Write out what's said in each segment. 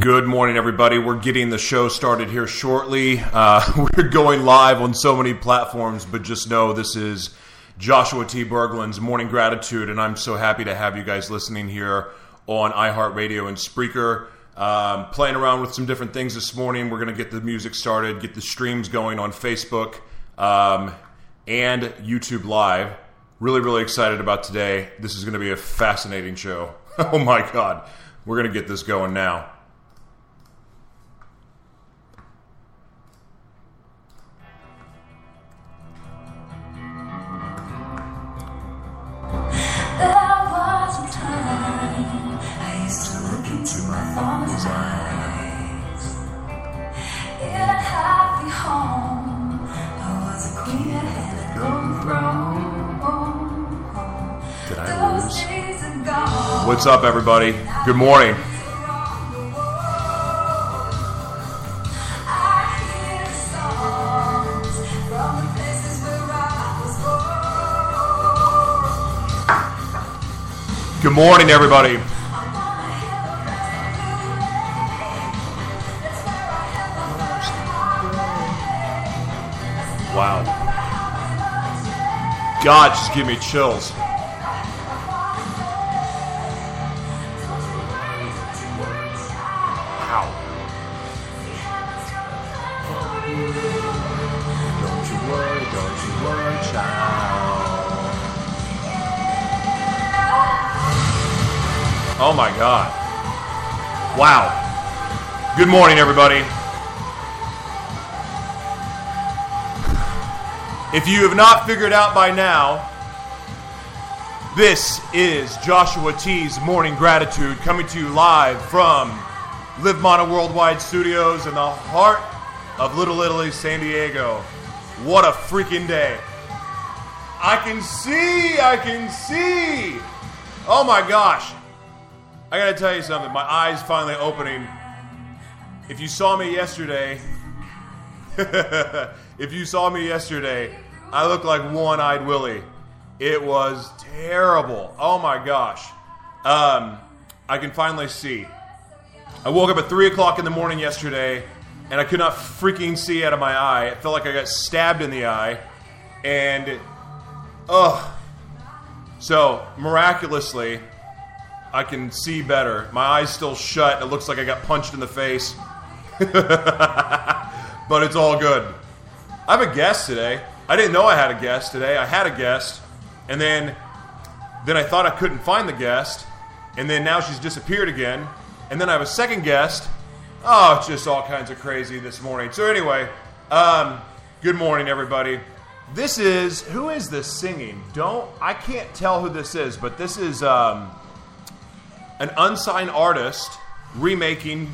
Good morning, everybody. We're getting the show started here shortly. Uh, we're going live on so many platforms, but just know this is Joshua T. Berglan's Morning Gratitude, and I'm so happy to have you guys listening here on iHeartRadio and Spreaker. Um, playing around with some different things this morning. We're going to get the music started, get the streams going on Facebook um, and YouTube Live. Really, really excited about today. This is going to be a fascinating show. oh my God. We're going to get this going now. What's up, everybody? Good morning. Good morning, everybody. Wow. God, just give me chills. Wow. Good morning, everybody. If you have not figured out by now, this is Joshua T's Morning Gratitude coming to you live from Live Mana Worldwide Studios in the heart of Little Italy, San Diego. What a freaking day! I can see, I can see. Oh my gosh. I gotta tell you something. My eyes finally opening. If you saw me yesterday, if you saw me yesterday, I looked like one-eyed Willie. It was terrible. Oh my gosh. Um, I can finally see. I woke up at three o'clock in the morning yesterday, and I could not freaking see out of my eye. It felt like I got stabbed in the eye, and ugh. So miraculously, I can see better. My eyes still shut. It looks like I got punched in the face. but it's all good. I have a guest today. I didn't know I had a guest today. I had a guest, and then then I thought I couldn't find the guest, and then now she's disappeared again. And then I have a second guest. Oh, it's just all kinds of crazy this morning. So anyway, um, good morning, everybody. This is who is this singing? Don't I can't tell who this is, but this is um, an unsigned artist remaking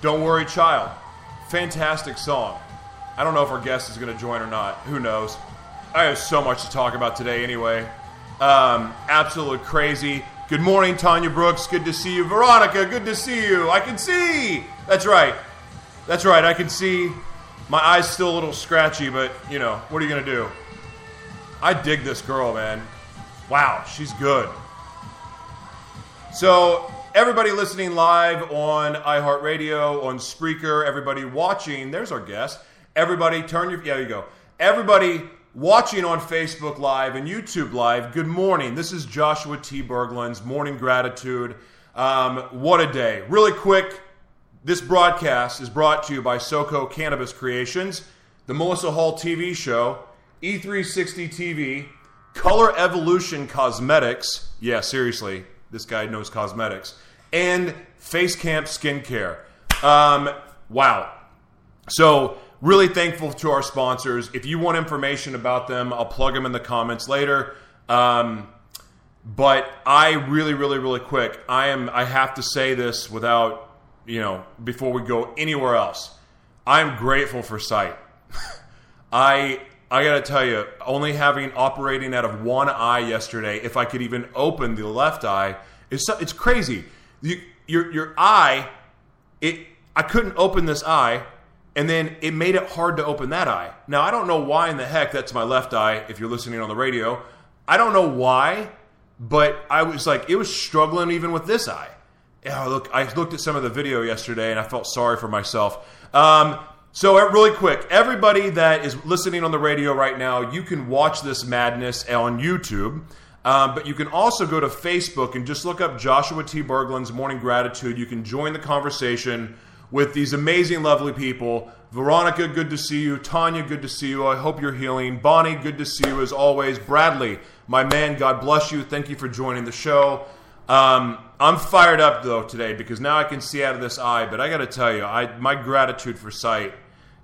Don't Worry Child. Fantastic song. I don't know if our guest is going to join or not. Who knows? I have so much to talk about today anyway. Um, absolutely crazy. Good morning, Tanya Brooks. Good to see you. Veronica, good to see you. I can see. That's right. That's right. I can see. My eyes still a little scratchy, but you know, what are you going to do? I dig this girl, man. Wow, she's good. So, everybody listening live on iHeartRadio, on Spreaker, everybody watching, there's our guest. Everybody, turn your, yeah, there you go. Everybody watching on Facebook Live and YouTube Live, good morning. This is Joshua T. Berglan's Morning Gratitude. Um, what a day. Really quick, this broadcast is brought to you by Soko Cannabis Creations, the Melissa Hall TV show, E360 TV, Color Evolution Cosmetics. Yeah, seriously, this guy knows cosmetics. And Face Camp Skincare. Um, wow. So, really thankful to our sponsors. If you want information about them, I'll plug them in the comments later. Um, but I really, really, really quick, I am. I have to say this without you know, before we go anywhere else. I'm grateful for sight. I I got to tell you, only having operating out of one eye yesterday, if I could even open the left eye, it's it's crazy. You, your your eye, it I couldn't open this eye, and then it made it hard to open that eye. Now I don't know why in the heck that's my left eye. If you're listening on the radio, I don't know why, but I was like it was struggling even with this eye. Look, I looked at some of the video yesterday and I felt sorry for myself. Um, so, uh, really quick, everybody that is listening on the radio right now, you can watch this madness on YouTube. Um, but you can also go to Facebook and just look up Joshua T. Berglan's Morning Gratitude. You can join the conversation with these amazing, lovely people. Veronica, good to see you. Tanya, good to see you. I hope you're healing. Bonnie, good to see you as always. Bradley, my man, God bless you. Thank you for joining the show. Um, I'm fired up though today because now I can see out of this eye. But I got to tell you, I my gratitude for sight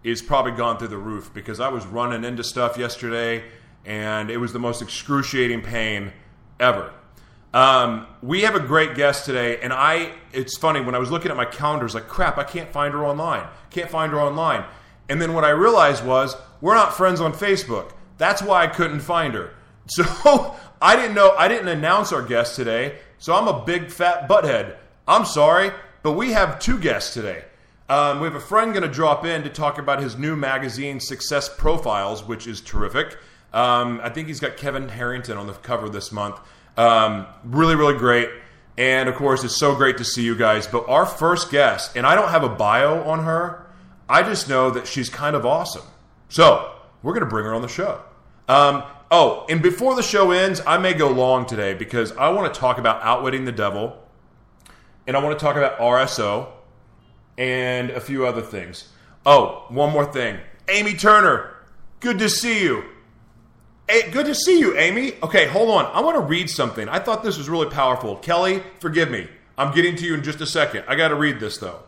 is probably gone through the roof because I was running into stuff yesterday and it was the most excruciating pain ever. Um, we have a great guest today, and I. It's funny when I was looking at my calendar, like, crap, I can't find her online. Can't find her online. And then what I realized was we're not friends on Facebook. That's why I couldn't find her. So I didn't know. I didn't announce our guest today. So I'm a big fat butthead. I'm sorry, but we have two guests today. Um, we have a friend going to drop in to talk about his new magazine, Success Profiles, which is terrific. Um, I think he's got Kevin Harrington on the cover this month. Um, really, really great. And of course, it's so great to see you guys. But our first guest, and I don't have a bio on her, I just know that she's kind of awesome. So we're going to bring her on the show. Um, oh, and before the show ends, I may go long today because I want to talk about outwitting the devil, and I want to talk about RSO and a few other things. Oh, one more thing. Amy Turner, good to see you. Hey, good to see you, Amy. Okay, hold on. I want to read something. I thought this was really powerful. Kelly, forgive me. I'm getting to you in just a second. I got to read this though.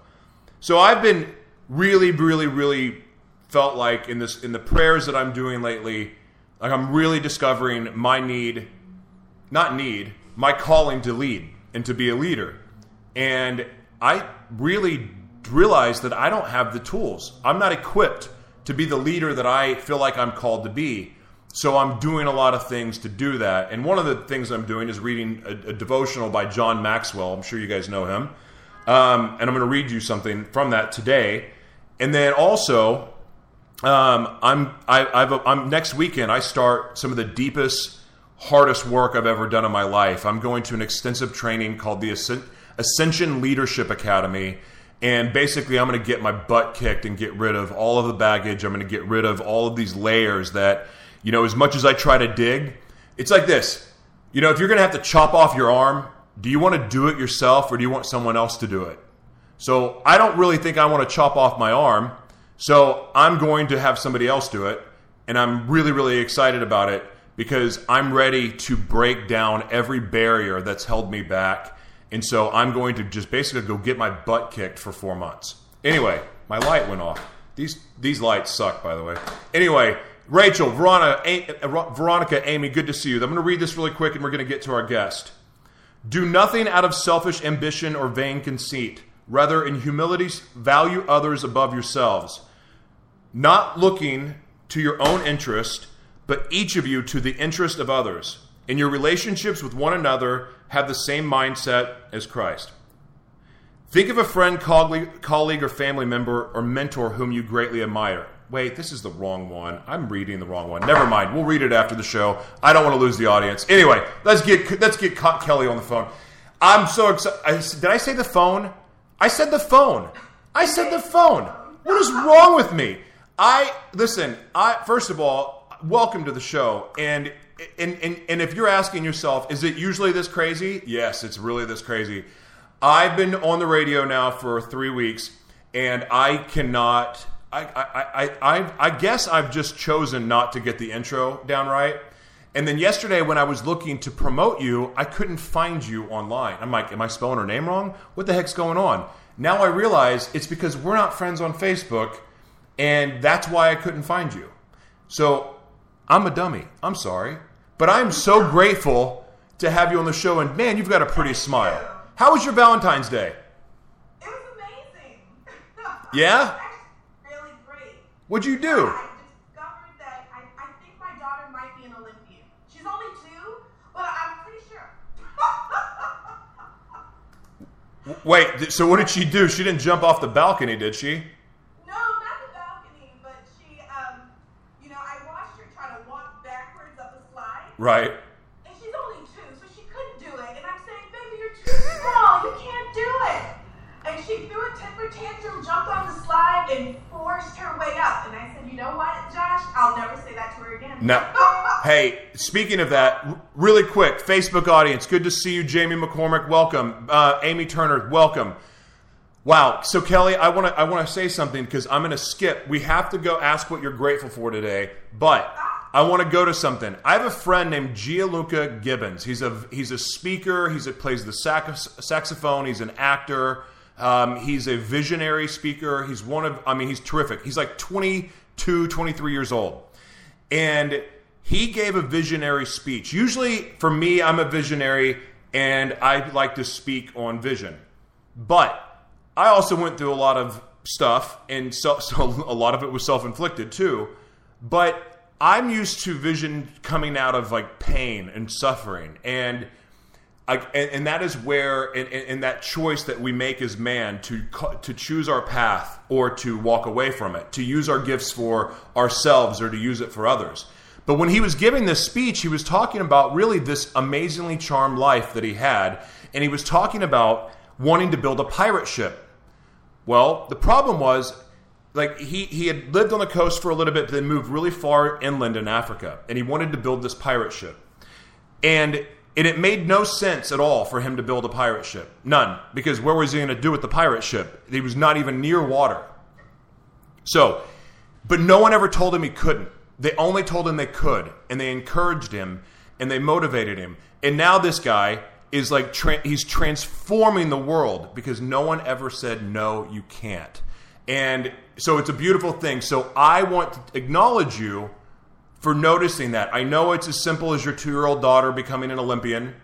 So I've been really, really, really felt like in this in the prayers that I'm doing lately, like I'm really discovering my need, not need, my calling to lead and to be a leader. And I really realize that I don't have the tools. I'm not equipped to be the leader that I feel like I'm called to be. So I'm doing a lot of things to do that. And one of the things I'm doing is reading a, a devotional by John Maxwell. I'm sure you guys know him. Um, and I'm going to read you something from that today. And then also, um, I'm I, I've I'm next weekend. I start some of the deepest, hardest work I've ever done in my life. I'm going to an extensive training called the Ascension Leadership Academy and basically, I'm going to get my butt kicked and get rid of all of the baggage. I'm going to get rid of all of these layers that, you know, as much as I try to dig, it's like this. You know, if you're going to have to chop off your arm, do you want to do it yourself or do you want someone else to do it? So I don't really think I want to chop off my arm. So I'm going to have somebody else do it. And I'm really, really excited about it because I'm ready to break down every barrier that's held me back and so I'm going to just basically go get my butt kicked for four months. Anyway, my light went off. These these lights suck, by the way. Anyway, Rachel, Veronica, uh, Veronica, Amy, good to see you. I'm going to read this really quick, and we're going to get to our guest. Do nothing out of selfish ambition or vain conceit. Rather, in humility, value others above yourselves, not looking to your own interest, but each of you to the interest of others. In your relationships with one another, have the same mindset as Christ. Think of a friend, colleague, or family member or mentor whom you greatly admire. Wait, this is the wrong one. I'm reading the wrong one. Never mind. We'll read it after the show. I don't want to lose the audience. Anyway, let's get let's get Kelly on the phone. I'm so excited. Did I say the phone? I said the phone. I said the phone. What is wrong with me? I listen. I first of all, welcome to the show. And and, and, and if you're asking yourself, is it usually this crazy? Yes, it's really this crazy. I've been on the radio now for three weeks, and I cannot. I, I, I, I, I guess I've just chosen not to get the intro down right. And then yesterday, when I was looking to promote you, I couldn't find you online. I'm like, am I spelling her name wrong? What the heck's going on? Now I realize it's because we're not friends on Facebook, and that's why I couldn't find you. So I'm a dummy. I'm sorry. But I'm so grateful to have you on the show. And man, you've got a pretty smile. How was your Valentine's Day? It was amazing. Yeah? Really great. What'd you do? I discovered that I, I think my daughter might be an Olympian. She's only two, but I'm pretty sure. Wait, so what did she do? She didn't jump off the balcony, did she? no, not the balcony, but she, um, you know, I watched her try to walk backwards up a slide. Right. And she's only two, so she couldn't do it. And I'm saying, baby, you're too small. You can't do it. And she threw a temper tantrum, jumped on the slide, and forced her way up. And I said, you know what, Josh? I'll never say that to her again. No. Hey, speaking of that, really quick, Facebook audience, good to see you, Jamie McCormick. Welcome, uh, Amy Turner. Welcome. Wow. So Kelly, I want to I want to say something because I'm going to skip. We have to go ask what you're grateful for today, but I want to go to something. I have a friend named Gianluca Gibbons. He's a he's a speaker. He's a, plays the sax, saxophone. He's an actor. Um, he's a visionary speaker. He's one of I mean he's terrific. He's like 22, 23 years old, and he gave a visionary speech. Usually, for me, I'm a visionary, and I like to speak on vision. But I also went through a lot of stuff, and so, so a lot of it was self inflicted too. But I'm used to vision coming out of like pain and suffering, and I, and, and that is where, in, in, in that choice that we make as man to to choose our path or to walk away from it, to use our gifts for ourselves or to use it for others. But when he was giving this speech, he was talking about really this amazingly charmed life that he had, and he was talking about wanting to build a pirate ship. Well, the problem was, like he he had lived on the coast for a little bit, but then moved really far inland in Africa, and he wanted to build this pirate ship. And and it made no sense at all for him to build a pirate ship. None, because where was he going to do with the pirate ship? He was not even near water. So, but no one ever told him he couldn't. They only told him they could, and they encouraged him, and they motivated him. And now this guy is like tra- he's transforming the world because no one ever said no, you can't. And so it's a beautiful thing. So I want to acknowledge you for noticing that. I know it's as simple as your two-year-old daughter becoming an Olympian,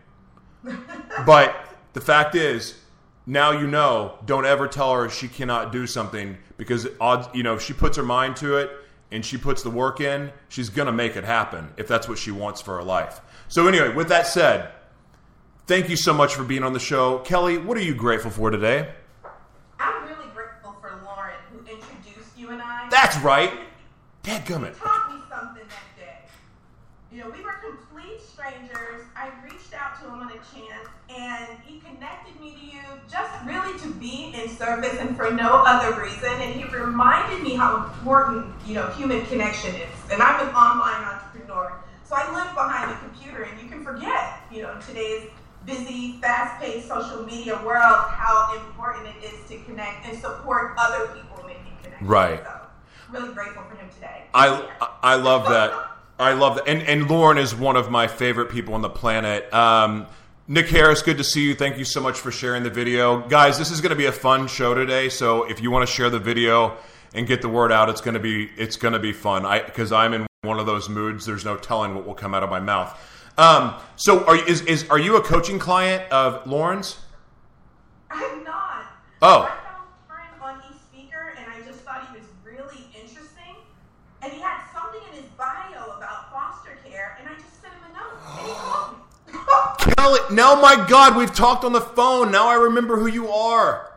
but the fact is, now you know. Don't ever tell her she cannot do something because odds, you know, if she puts her mind to it and she puts the work in, she's gonna make it happen if that's what she wants for her life. So anyway, with that said, thank you so much for being on the show, Kelly. What are you grateful for today? I'm really grateful for Lauren, who introduced you and I. That's right. Dadgummit. taught me something that day. You know, we were complete strangers. I reached out to him on a chance, and he connected me to you just really to be in service and for no other reason. And he reminded me how important, you know, human connection is. And I'm an online entrepreneur, so I live behind a computer, and you can forget, you know, today's busy, fast-paced social media world, how important it is to connect and support other people making connections. Right. So, really grateful for him today. I I love that. I love that. And and Lauren is one of my favorite people on the planet. Um, Nick Harris, good to see you. Thank you so much for sharing the video, guys. This is going to be a fun show today. So if you want to share the video and get the word out, it's going to be it's going to be fun. I because I'm in one of those moods. There's no telling what will come out of my mouth. Um, so are is is are you a coaching client of Lauren's? I'm not. Oh. I found Lauren on eSpeaker, and I just thought he was really interesting. And he had something in his bio about foster care, and I just sent him a note, and he called me. Kelly, no, my God, we've talked on the phone. Now I remember who you are.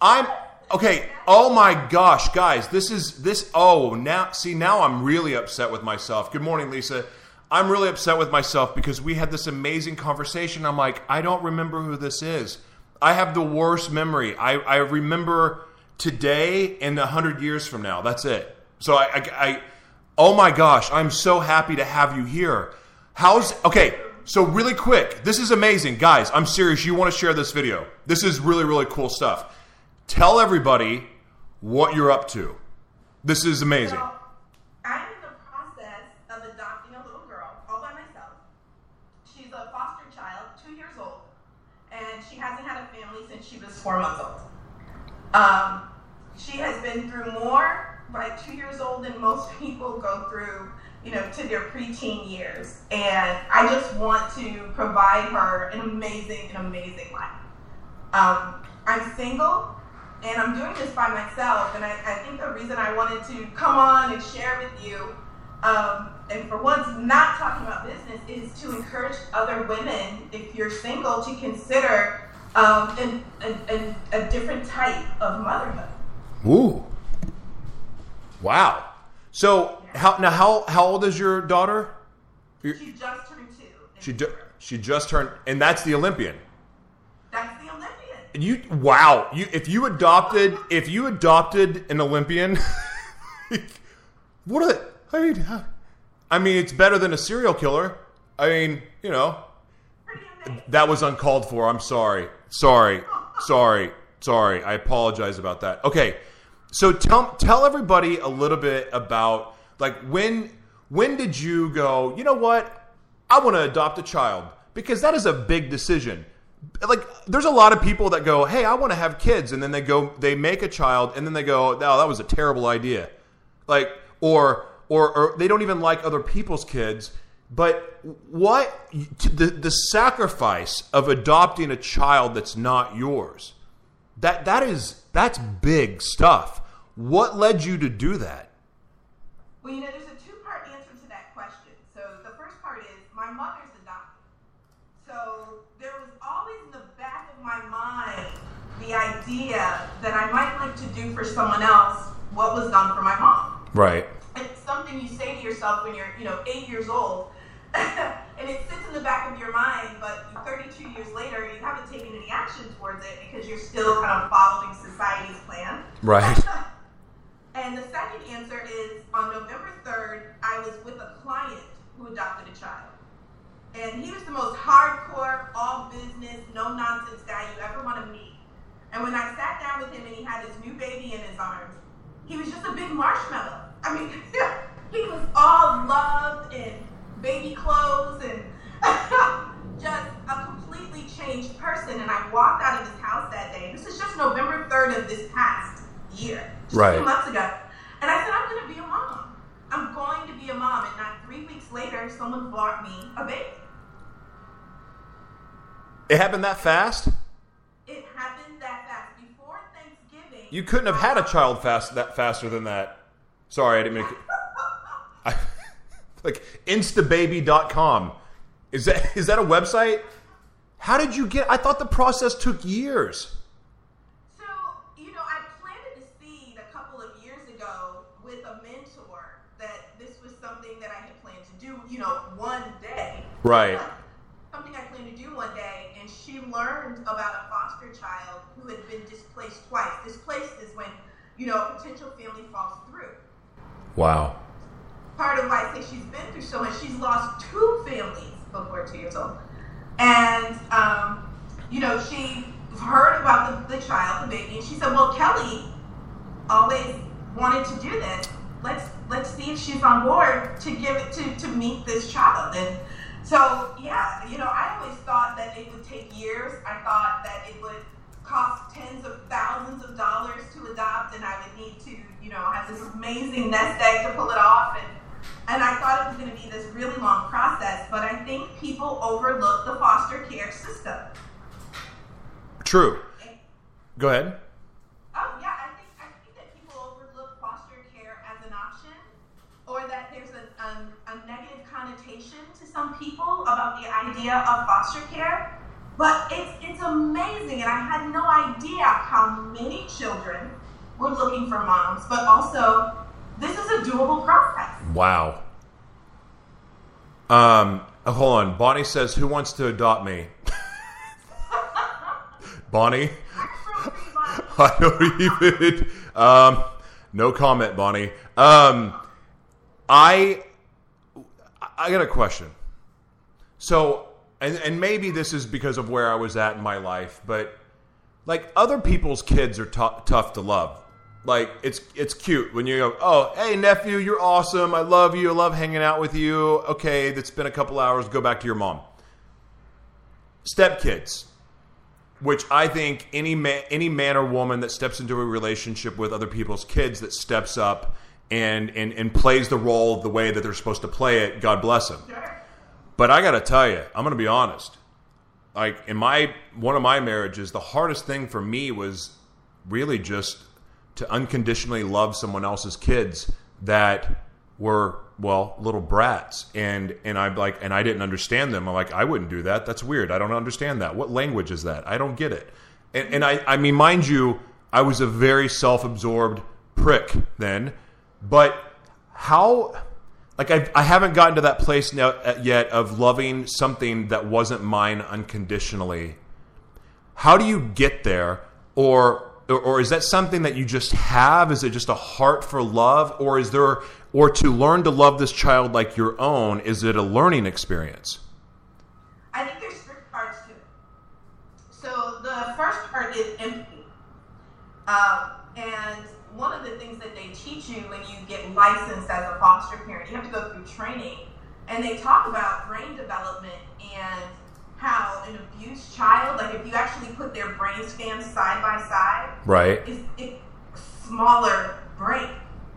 I'm okay. Oh my gosh, guys, this is this. Oh, now see, now I'm really upset with myself. Good morning, Lisa. I'm really upset with myself because we had this amazing conversation. I'm like, I don't remember who this is. I have the worst memory. I, I remember today and a hundred years from now. That's it. So I, I, I, oh my gosh, I'm so happy to have you here. How's okay? So really quick, this is amazing, guys. I'm serious. You want to share this video? This is really really cool stuff. Tell everybody what you're up to. This is amazing. I'm in the process of adopting a little girl all by myself. She's a foster child, two years old, and she hasn't had a family since she was four months old. Um, she has been through more by two years old than most people go through, you know, to their preteen years. And I just want to provide her an amazing, an amazing life. Um, I'm single. and I'm doing this by myself. And I, I think the reason I wanted to come on and share with you, um, and for once, not talking about business, is to encourage other women, if you're single, to consider um, an, an, an, a different type of motherhood. Ooh. Wow. So how now how how old is your daughter? She just turned two. She ju- she just turned, and that's the Olympian. That's the Olympian. And you wow, you if you adopted if you adopted an Olympian, what are I mean? how- I mean, it's better than a serial killer. I mean, you know, that was uncalled for. I'm sorry, sorry, sorry, sorry. I apologize about that. Okay, so tell tell everybody a little bit about like when when did you go? You know what? I want to adopt a child because that is a big decision. Like, there's a lot of people that go, "Hey, I want to have kids," and then they go, they make a child, and then they go, "Oh, that was a terrible idea." Like, or or, or they don't even like other people's kids. But what the the sacrifice of adopting a child that's not yours? That that is that's big stuff. What led you to do that? Well, you know, there's a two-part answer to that question. So the first part is my mother's adopted. So there was always in the back of my mind the idea that I might like to do for someone else what was done for my mom. Right. It's something you say to yourself when you're, you know, eight years old, and it sits in the back of your mind. But 32 years later, you haven't taken any action towards it because you're still kind of following society's plan. Right. And the second answer is on November 3rd, I was with a client who adopted a child. And he was the most hardcore, all business, no nonsense guy you ever want to meet. And when I sat down with him and he had his new baby in his arms, he was just a big marshmallow. I mean, he was all love and baby clothes and just a completely changed person. And I walked out of his house that day. This is just November 3rd of this past year, just Right. few months ago. And I said, I'm going to be a mom. I'm going to be a mom. And not three weeks later, someone bought me a baby. It happened that fast? It happened that fast. Before Thanksgiving, You couldn't have had a child fast that faster than that. Sorry, I didn't make it. I, like instababy.com. Is that is that a website? How did you get I thought the process took years. So, you know, I planted the seed a couple of years ago with a mentor that this was something that I had planned to do, you know, one day. Right. Something I planned to do one day, and she learned about a foster child who had been displaced twice. Displaced is when, you know, a potential family falls through. Wow. part of why I say she's been through so much. She's lost two families before two years old. And, um, you know, she heard about the, the child, the baby, and she said, well, Kelly always wanted to do this. Let's let's see if she's on board to give it to, to meet this child. And so, yeah, you know, I always thought that it would take years. I thought that it would cost tens of thousands of dollars to adopt, and I would need to, you know, have this amazing nest egg to pull it off. And and I thought it was going to be this really long process, but I think people overlook the foster care system. True. Go ahead. Oh yeah, I think I think that people overlook foster care as an option, or that there's a, a, a negative connotation to some people about the idea of foster care. But it's it's amazing, and I had no idea how many children were looking for moms. But also, this is a doable process. Wow. Um, oh, hold on. Bonnie says, "Who wants to adopt me?" Bonnie, I don't even. Um, no comment, Bonnie. Um, I, I got a question. So, and and maybe this is because of where I was at in my life, but like other people's kids are tou- tough to love. Like it's it's cute when you go, oh hey nephew, you're awesome. I love you. I love hanging out with you. Okay, that's been a couple hours. Go back to your mom. Stepkids, which I think any man any man or woman that steps into a relationship with other people's kids that steps up and and and plays the role the way that they're supposed to play it, God bless them. But I got to tell you, I'm going to be honest. Like in my one of my marriages, the hardest thing for me was really just to unconditionally love someone else's kids that were well little brats. And and I'm like and I didn't understand them. I'm like I wouldn't do that. That's weird. I don't understand that. What language is that? I don't get it. And, and I I mean mind you I was a very self-absorbed prick then. But how like I, I haven't gotten to that place now, uh, yet of loving something that wasn't mine unconditionally. How do you get there? Or or is that something that you just have? Is it just a heart for love? Or is there or to learn to love this child like your own is it a learning experience? I think there's three parts to it. So the first part is empathy. Um, and one of the things that they teach you when you get licensed as a foster parent, you have to go through training, and they talk about brain development and how an abused child, like if you actually put their brain scans side by side, right is it smaller brain,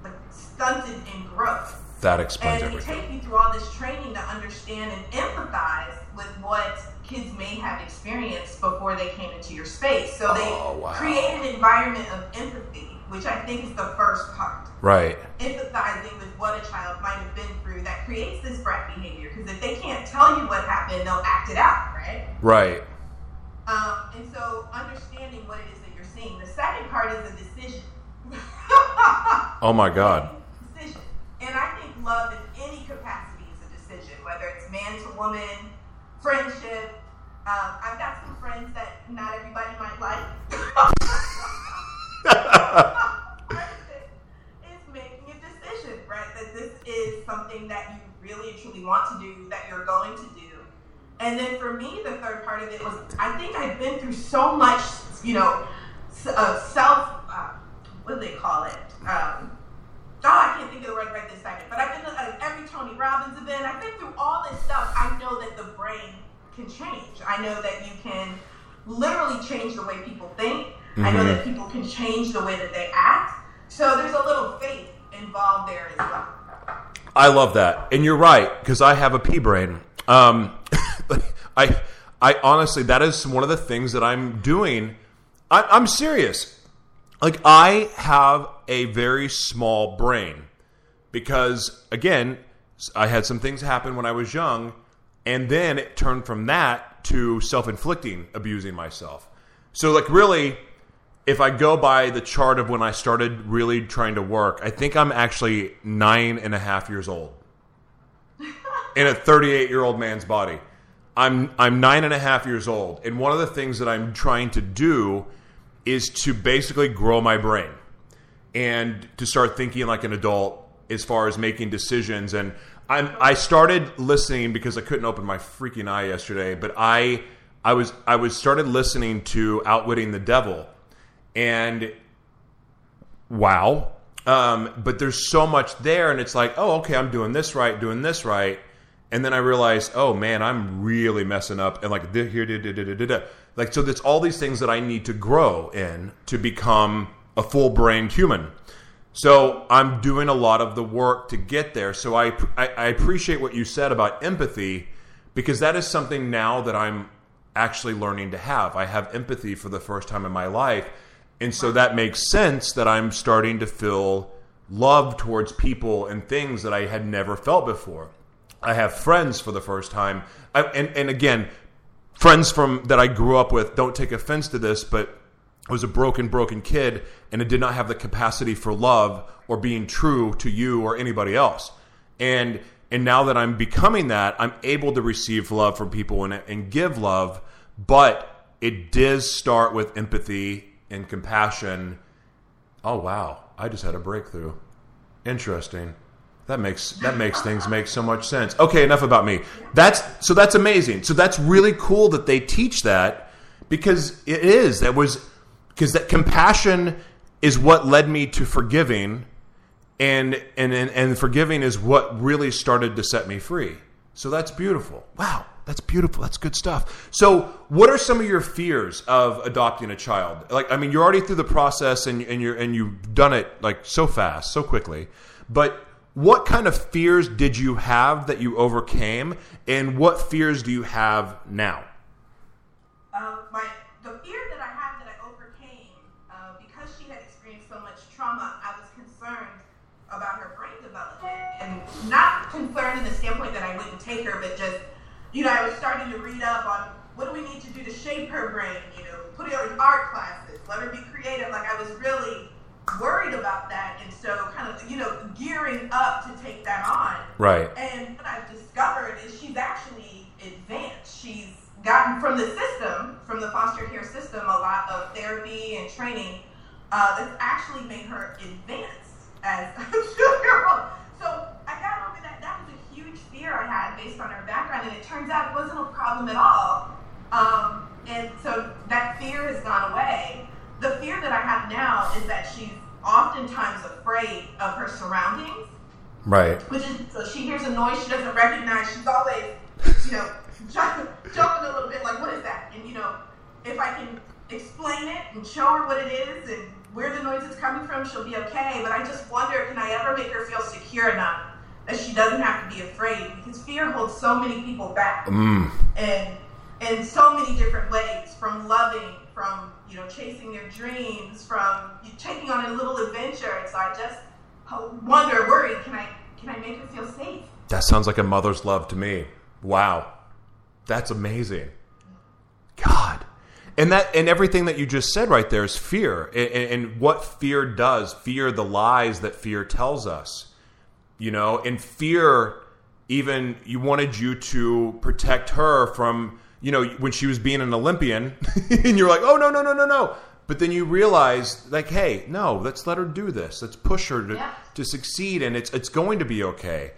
like stunted in growth. that explains And they everything take you through all this training to understand and empathize with what kids may have experienced before they came into your space. So they Oh, wow. create an environment of empathy, which I think is the first part. right Empathizing with what a child might have been through that creates this brat behavior. Because if they can't tell you what happened, they'll act it out, right? right Um, and so understanding what it is that you're seeing. The second part is a decision. oh my god Decision. And I think love in any capacity is a decision, whether it's man to woman, friendship. Um, I've got some friends that not everybody might like. Is making a decision, right? That this is something that you really truly want to do, that you're going to do. And then for me, the third part of it was I think I've been through so much, you know, uh, self, uh, what do they call it? Um, oh, I can't think of the word right this second. But I've been to every Tony Robbins event. I've been through all this stuff. I know that the brain can change. I know that you can literally change the way people think. I know that people can change the way that they act. So there's a little faith involved there as well. I love that, and you're right because I have a pea brain. Um, I, I honestly, that is one of the things that I'm doing. I, I'm serious. Like I have a very small brain because, again, I had some things happen when I was young, and then it turned from that to self-inflicting, abusing myself. So, like, really, if I go by the chart of when I started really trying to work, I think I'm actually nine and a half years old in a 38 year old man's body. I'm I'm nine and a half years old, and one of the things that I'm trying to do is to basically grow my brain and to start thinking like an adult as far as making decisions. And I'm I started listening because I couldn't open my freaking eye yesterday, but I I was I was started listening to Outwitting the Devil, and wow. Um, but there's so much there, and it's like, oh, okay, I'm doing this right, doing this right, and then I realize, oh man, I'm really messing up, and like here, da, da, da, like so. There's all these things that I need to grow in to become a full-brained human. So I'm doing a lot of the work to get there. So I, I I appreciate what you said about empathy because that is something now that I'm actually learning to have. I have empathy for the first time in my life. And so that makes sense that I'm starting to feel love towards people and things that I had never felt before. I have friends for the first time. I, and, and again, friends from that I grew up with, don't take offense to this, but I was a broken, broken kid and I did not have the capacity for love or being true to you or anybody else. And and now that I'm becoming that, I'm able to receive love from people and, and give love, but it does start with empathy and compassion. Oh wow, I just had a breakthrough. Interesting. That makes that makes things make so much sense. Okay, enough about me. That's so that's amazing. So that's really cool that they teach that because it is that was because that compassion is what led me to forgiving and and and, and forgiving is what really started to set me free. So that's beautiful. Wow, that's beautiful. That's good stuff. So, what are some of your fears of adopting a child? Like, I mean, you're already through the process and, and you're and you've done it like so fast, so quickly. But what kind of fears did you have that you overcame, and what fears do you have now? Uh, my the fear that I had that I overcame uh, because she had experienced so much trauma, I was concerned about her brain development, and not concerned in the standpoint that I wouldn't take her, but just read up on what do we need to do to shape her brain, you know, put her in art classes, let her be creative. Like I was really worried about that. And so kind of, you know, gearing up to take that on. Right. And what I've discovered is she's actually advanced. She's gotten from the system, from the foster care system, a lot of therapy and training uh, that's actually made her advanced as a two-year-old. So I got over that. That was a huge fear I had based on her background, and it turns out it wasn't a problem at all. Um, and so that fear has gone away. The fear that I have now is that she's oftentimes afraid of her surroundings. Right. Which is so she hears a noise she doesn't recognize. She's always, you know, jumping, jumping a little bit like, what is that? And you know, if I can explain it and show her what it is and where the noise is coming from, she'll be okay. But I just wonder, can I ever make her feel secure enough that she doesn't have to be afraid? Holds so many people back, Mm. and in so many different ways, from loving, from you know, chasing their dreams, from you taking on a little adventure. And so I just wonder, worry, can I can I make her feel safe? That sounds like a mother's love to me. Wow. That's amazing. God. And that and everything that you just said right there is fear. And, and, and what fear does, fear the lies that fear tells us. You know, and fear even you wanted you to protect her from, you know, when she was being an Olympian and you're like, "Oh no, no, no, no, no." But then you realize like, "Hey, no, let's let her do this. Let's push her to Yeah. to succeed and it's it's going to be okay."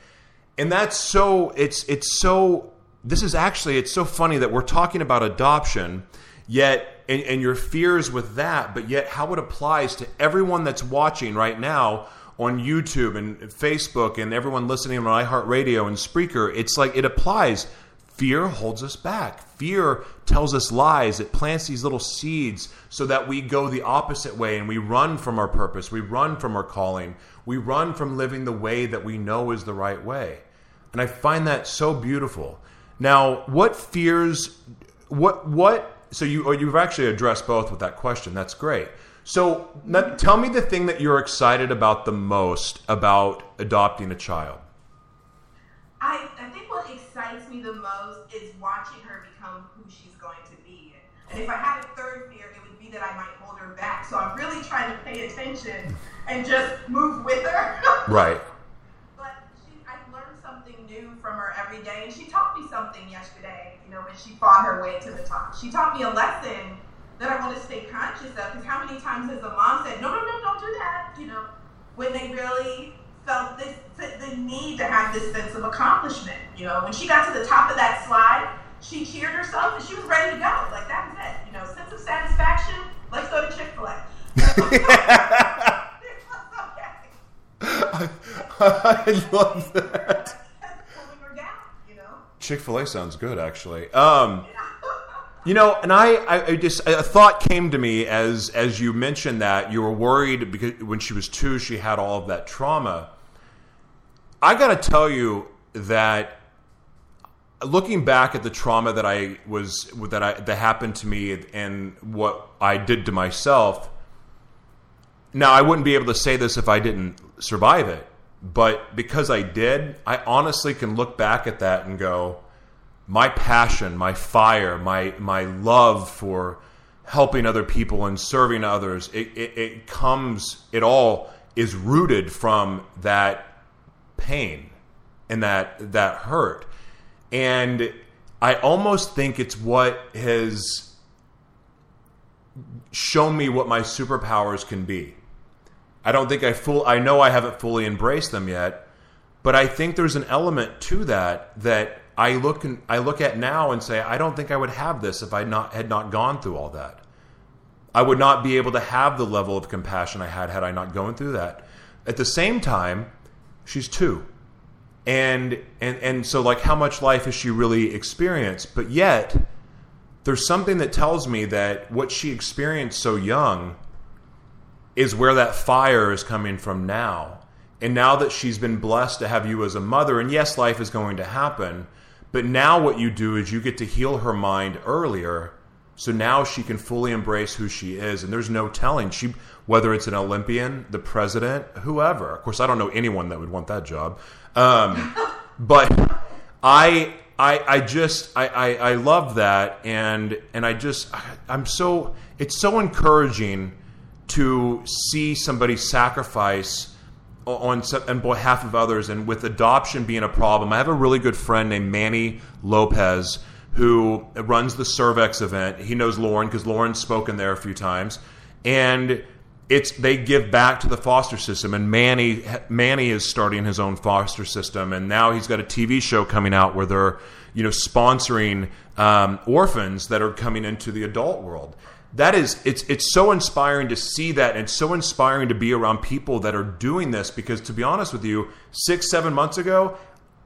And that's so it's it's so this is actually it's so funny that we're talking about adoption yet and, and your fears with that but yet how it applies to everyone that's watching right now on YouTube and Facebook and everyone listening on iHeartRadio and Spreaker it's like it applies fear holds us back fear tells us lies it plants these little seeds so that we go the opposite way and we run from our purpose we run from our calling we run from living the way that we know is the right way and I find that so beautiful. Now, what fears, what, what, so you, or you've actually addressed both with that question. That's great. So now, tell me the thing that you're excited about the most about adopting a child. I, I think what excites me the most is watching her become who she's going to be. And if I had a third fear, it would be that I might hold her back. So I'm really trying to pay attention and just move with her. Right. But she, I've learned something new from her every day, and she taught me something yesterday. You know, when she fought her way to the top, she taught me a lesson that I want to stay conscious of. Because how many times has a mom said, "No, no, no, don't do that," you know, when they really felt this the, need to have this sense of accomplishment. You know, when she got to the top of that slide, she cheered herself and she was ready to go. Like that was it. You know, sense of satisfaction. Let's go to Chick Fil A. I love that. Pulling her down. You know. Chick fil A sounds good, actually. Um, You know, and I, I, just a thought came to me as as you mentioned that you were worried because when she was two, she had all of that trauma. I got to tell you that looking back at the trauma that I was that I that happened to me and what I did to myself. Now, I wouldn't be able to say this if I didn't survive it, but because I did, I honestly can look back at that and go, my passion, my fire, my my love for helping other people and serving others, it, it, it comes, it all is rooted from that pain and that that hurt. And I almost think it's what has shown me what my superpowers can be. I don't think I full I know I haven't fully embraced them yet, but I think there's an element to that that I look and I look at now and say I don't think I would have this if I not had not gone through all that. I would not be able to have the level of compassion I had had I not gone through that. At the same time, she's 2. And and and so like how much life has she really experienced? But yet there's something that tells me that what she experienced so young is where that fire is coming from now. And now that she's been blessed to have you as a mother, and yes, life is going to happen, but now what you do is you get to heal her mind earlier. So now she can fully embrace who she is, and there's no telling she whether it's an Olympian, the president, whoever. Of course, I don't know anyone that would want that job, um, but I I, I just I, I, I love that and and I just I'm so it's so encouraging to see somebody sacrifice on on behalf of others and with adoption being a problem. I have a really good friend named Manny Lopez who runs the Cervex event. He knows Lauren because Lauren's spoken there a few times, and it's they give back to the foster system. And Manny Manny is starting his own foster system, and now he's got a TV show coming out where they're you know sponsoring um, orphans that are coming into the adult world. That is, it's it's so inspiring to see that, and so inspiring to be around people that are doing this. Because to be honest with you, six seven months ago,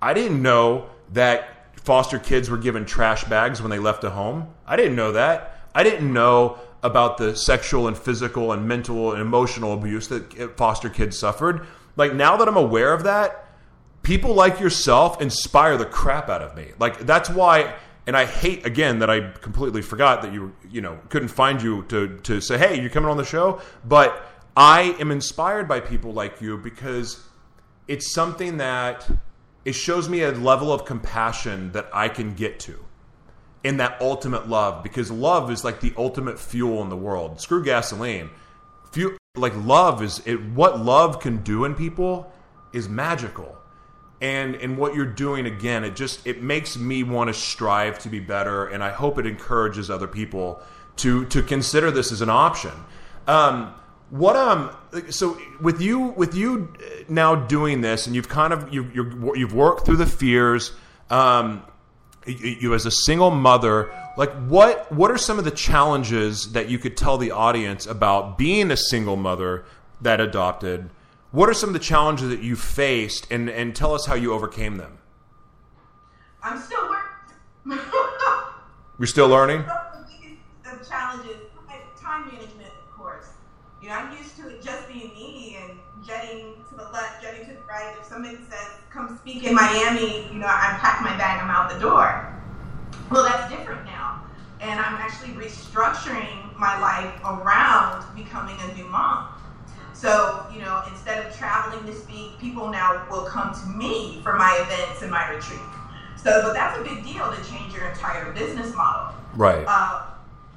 I didn't know that foster kids were given trash bags when they left a home. I didn't know that. I didn't know about the sexual and physical and mental and emotional abuse that foster kids suffered. Like now that I'm aware of that, people like yourself inspire the crap out of me. Like that's why and I hate again that I completely forgot that you you know couldn't find you to to say hey you're coming on the show but I am inspired by people like you because it's something that it shows me a level of compassion that I can get to in that ultimate love because love is like the ultimate fuel in the world. Screw gasoline. Fuel, like love is it what love can do in people is magical. And and what you're doing again, it just it makes me want to strive to be better and I hope it encourages other people to to consider this as an option. Um, what um so with you with you now doing this and you've kind of you you you've worked through the fears um you, you as a single mother like what what are some of the challenges that you could tell the audience about being a single mother that adopted what are some of the challenges that you faced and and tell us how you overcame them i'm still working you're still learning the challenges time management of course you know i'm used to it just being me and jetting to the left jetting to the right if somebody says come speak in Miami, you know, I pack my bag, I'm out the door. Well, that's different now. And I'm actually restructuring my life around becoming a new mom. So, you know, instead of traveling to speak, people now will come to me for my events and my retreat. So, but that's a big deal to change your entire business model. Right. Uh,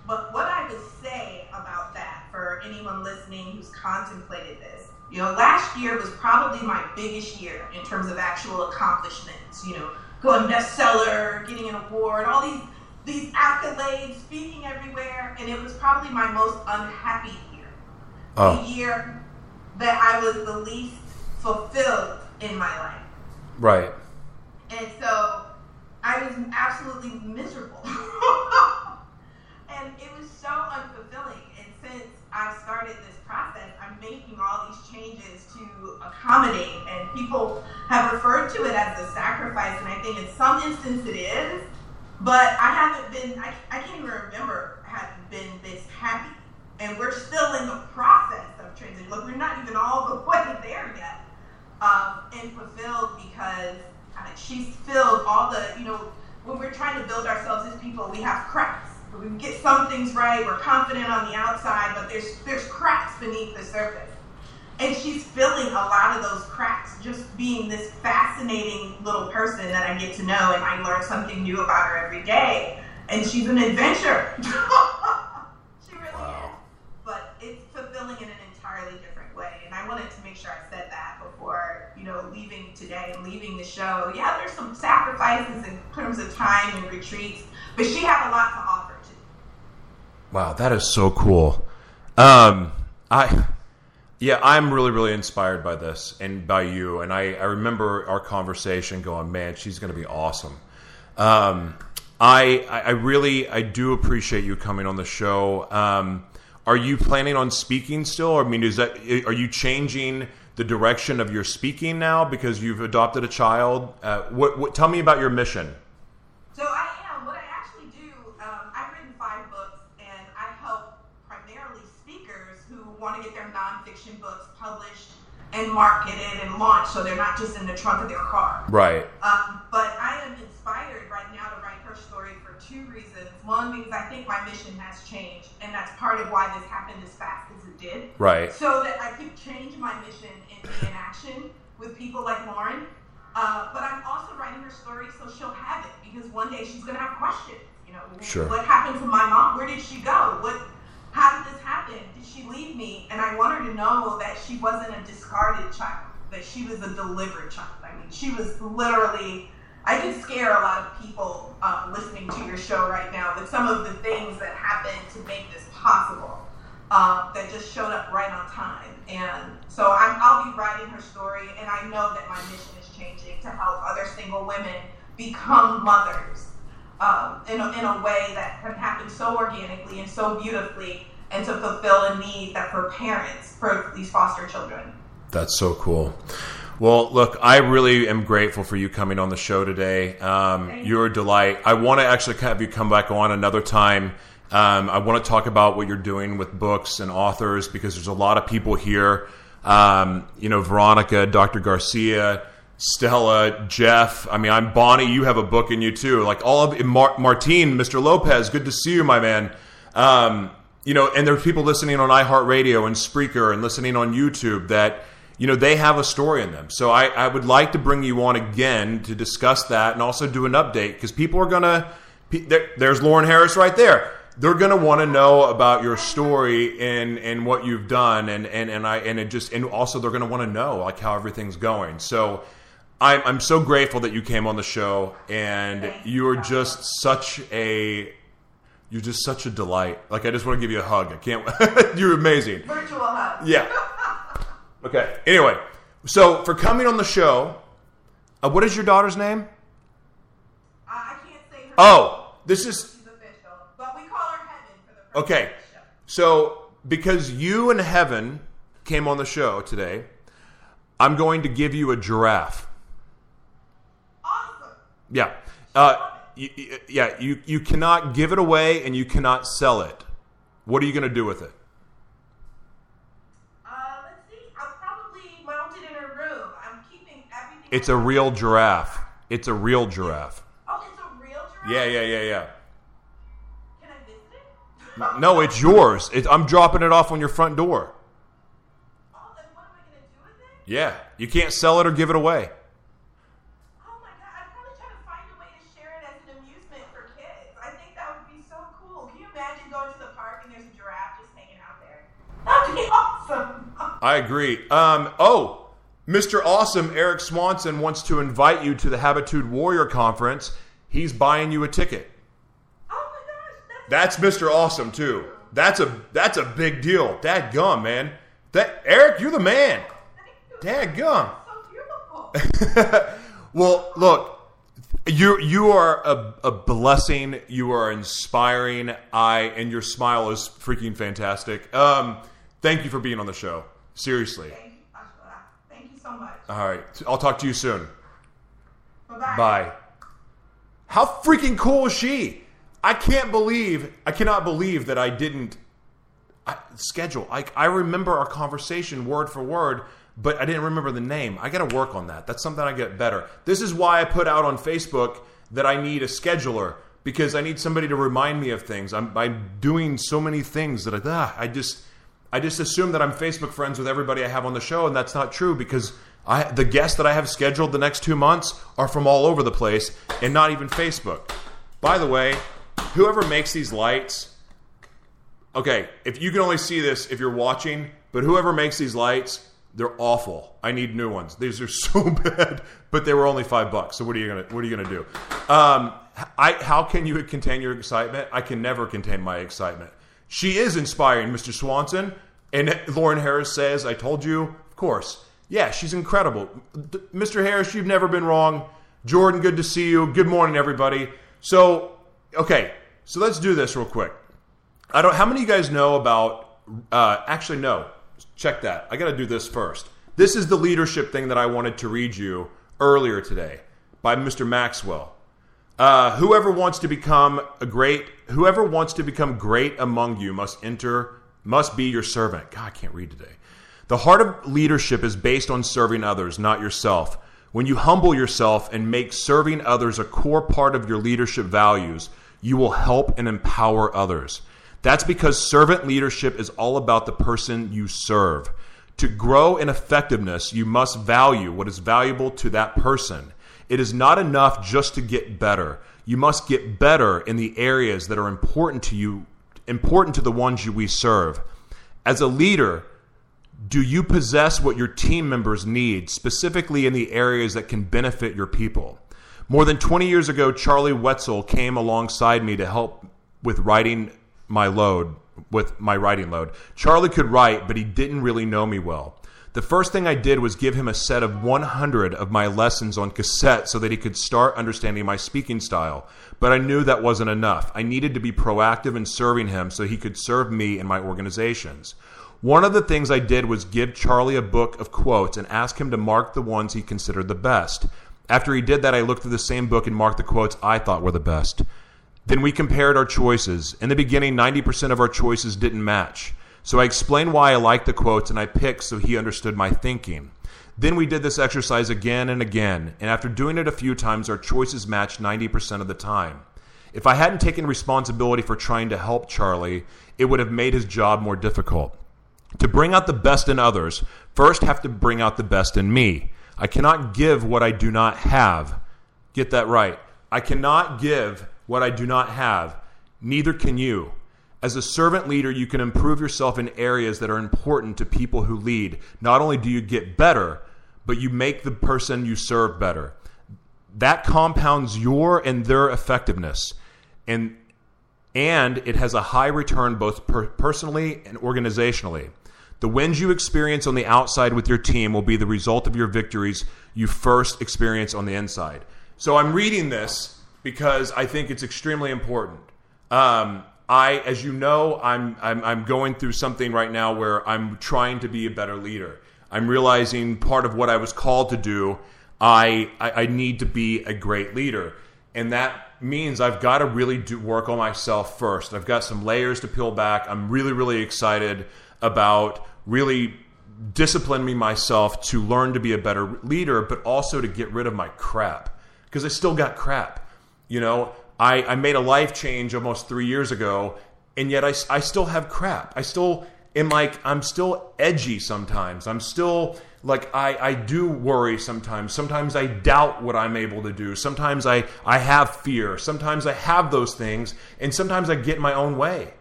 but what I would say about that for anyone listening who's contemplated this you know, last year was probably my biggest year in terms of actual accomplishments. You know, going bestseller, getting an award, all these these accolades, speaking everywhere, and it was probably my most unhappy year. Oh. The year that I was the least fulfilled in my life. Right. And so I was absolutely miserable. and it was so unfulfilling. And since I started this process, I'm making all these changes to accommodate, and people have referred to it as a sacrifice, and I think in some instance it is, but I haven't been, I, I can't even remember having been this happy. And we're still in the process of transition. Look, we're not even all the way there yet. Um, and fulfilled because she's filled all the, you know, when we're trying to build ourselves as people, we have cracks we get some things right, we're confident on the outside, but there's there's cracks beneath the surface. And she's filling a lot of those cracks just being this fascinating little person that I get to know and I learn something new about her every day. And she's an adventure. she really wow. is. But it's fulfilling in an entirely different way. And I wanted to make sure I said that before, you know, leaving today and leaving the show. Yeah, there's some sacrifices in terms of time and retreats, but she had a lot to offer too. Wow, that is so cool. Um, I, yeah, I'm really, really inspired by this and by you. And I, I remember our conversation going, man, she's going to be awesome. Um, I, I really, I do appreciate you coming on the show. Um, are you planning on speaking still? I mean, is that, are you changing the direction of your speaking now because you've adopted a child? Uh, what, what, tell me about your mission. So I am. What I actually do, um I've written five books and I help primarily speakers who want to get their nonfiction books published and marketed and launched so they're not just in the trunk of their car. Right. Um, but I am inspired right now to write her story for two reasons. One, because I think my mission has changed, and that's part of why this happened as fast as it did. Right. So that I could change my mission into an action with people like Lauren Uh, but I'm also writing her story so she'll have it because one day she's gonna have questions. You know, Sure. what happened to my mom? Where did she go? What? How did this happen? Did she leave me? And I want her to know that she wasn't a discarded child. That she was a delivered child. I mean, she was literally. I could scare a lot of people um, listening to your show right now with some of the things that happened to make this possible. Um, that just showed up right on time. And so I'm, I'll be writing her story, and I know that my mission is changing to help other single women become mothers um, in, a, in a way that can happen so organically and so beautifully, and to fulfill a need that for parents for these foster children. That's so cool. Well, look, I really am grateful for you coming on the show today. Um, you're a delight. I want to actually have you come back on another time. Um, I want to talk about what you're doing with books and authors because there's a lot of people here. Um, you know, Veronica, Dr. Garcia, Stella, Jeff. I mean, I'm Bonnie. You have a book in you too. Like all of Mar- Martine, Mr. Lopez. Good to see you, my man. Um, you know, and there's people listening on iHeartRadio and Spreaker and listening on YouTube that you know they have a story in them. So I, I would like to bring you on again to discuss that and also do an update because people are gonna. There, there's Lauren Harris right there. They're gonna want to know about your story and and what you've done and and and I and it just and also they're gonna want to know like how everything's going. So. I'm, I'm so grateful that you came on the show, and you are just such a you're just such a delight. Like I just want to give you a hug. I can't. you're amazing. Virtual hug. Yeah. Okay. Anyway, so for coming on the show, uh, what is your daughter's name? I, I can't say her. Oh, this is She's official, but we call her Heaven for the first okay. show. So because you and Heaven came on the show today, I'm going to give you a giraffe. Awesome. Yeah. Uh, y- y- yeah. You you cannot give it away and you cannot sell it. What are you going to do with it? Uh, let's see. I'll probably mount it in her room. I'm keeping everything. It's a real giraffe. It's a real giraffe. Oh, it's a real giraffe. Yeah, yeah, yeah, yeah. Can I visit it? No, it's yours. It, I'm dropping it off on your front door. Oh, then what am I gonna do with it? Yeah, you can't sell it or give it away. Oh my god, I'd probably try to find a way to share it as an amusement for kids. I think that would be so cool. Can you imagine going to the park and there's a giraffe just hanging out there? That'd be awesome. I agree. Um, oh, Mr. Awesome, Erik Swanson wants to invite you to the Habitude Warrior Conference. He's buying you a ticket. Oh my gosh, that's That's Mr. Awesome too. That's a that's a big deal. Dad gum, man. That Erik, you're the man. Dad gum. so well, look, you you are a, a blessing. You are inspiring. I and your smile is freaking fantastic. Um, thank you for being on the show. Seriously. Thank you, Ashla. Thank you so much. All right, I'll talk to you soon. Bye-bye. Bye. How freaking cool is she? I can't believe, I cannot believe that I didn't I, schedule. I, I remember our conversation word for word, but I didn't remember the name. I got to work on that. That's something I get better. This is why I put out on Facebook that I need a scheduler because I need somebody to remind me of things. I'm, I'm doing so many things that I, ah, I just I just assume that I'm Facebook friends with everybody I have on the show, and that's not true because I the guests that I have scheduled the next two months are from all over the place and not even Facebook. By the way, whoever makes these lights, okay, if you can only see this if you're watching, but whoever makes these lights, they're awful. I need new ones. These are so bad, but they were only five bucks. So what are you gonna what are you gonna do? Um, I how can you contain your excitement? I can never contain my excitement. She is inspiring, Mr. Swanson. And Lauren Harris says, I told you, of course. Yeah, she's incredible. Mr. Harris, you've never been wrong. Jordan, good to see you. Good morning, everybody. So, okay, so let's do this real quick. I don't. How many of you guys know about? Uh, actually, no. Check that. I got to do this first. This is the leadership thing that I wanted to read you earlier today by Mr. Maxwell. Uh, whoever wants to become a great, whoever wants to become great among you must enter, must be your servant. God, I can't read today. The heart of leadership is based on serving others, not yourself. When you humble yourself and make serving others a core part of your leadership values, you will help and empower others. That's because servant leadership is all about the person you serve. To grow in effectiveness, you must value what is valuable to that person. It is not enough just to get better. You must get better in the areas that are important to you, important to the ones you we serve. As a leader, do you possess what your team members need, specifically in the areas that can benefit your people? More than 20 years ago, Charlie Wetzel came alongside me to help with writing my load, with my writing load. Charlie could write, but he didn't really know me well. The first thing I did was give him a set of 100 of my lessons on cassette so that he could start understanding my speaking style. But I knew that wasn't enough. I needed to be proactive in serving him so he could serve me and my organizations. One of the things I did was give Charlie a book of quotes and ask him to mark the ones he considered the best. After he did that, I looked through the same book and marked the quotes I thought were the best. Then we compared our choices. In the beginning, 90% of our choices didn't match. So I explained why I liked the quotes and I picked so he understood my thinking. Then we did this exercise again and again, and after doing it a few times, our choices matched 90% of the time. If I hadn't taken responsibility for trying to help Charlie, it would have made his job more difficult. To bring out the best in others, first have to bring out the best in me. I cannot give what I do not have. Get that right. I cannot give what I do not have. Neither can you. As a servant leader, you can improve yourself in areas that are important to people who lead. Not only do you get better, but you make the person you serve better. That compounds your and their effectiveness. And and it has a high return both per- personally and organizationally. The wins you experience on the outside with your team will be the result of your victories you first experience on the inside. So I'm reading this because I think it's extremely important. Um, I, as you know, I'm, I'm, I'm going through something right now where I'm trying to be a better leader. I'm realizing part of what I was called to do, I, I, I need to be a great leader. And that means I've got to really do work on myself first. I've got some layers to peel back. I'm really, really excited about really disciplining myself to learn to be a better leader, but also to get rid of my crap because I still got crap. You know, I, I made a life change almost three years ago, and yet I, I still have crap. I still am like, I'm still edgy sometimes. I'm still like, I, I do worry sometimes. Sometimes I doubt what I'm able to do. Sometimes I, I have fear. Sometimes I have those things, and sometimes I get my own way.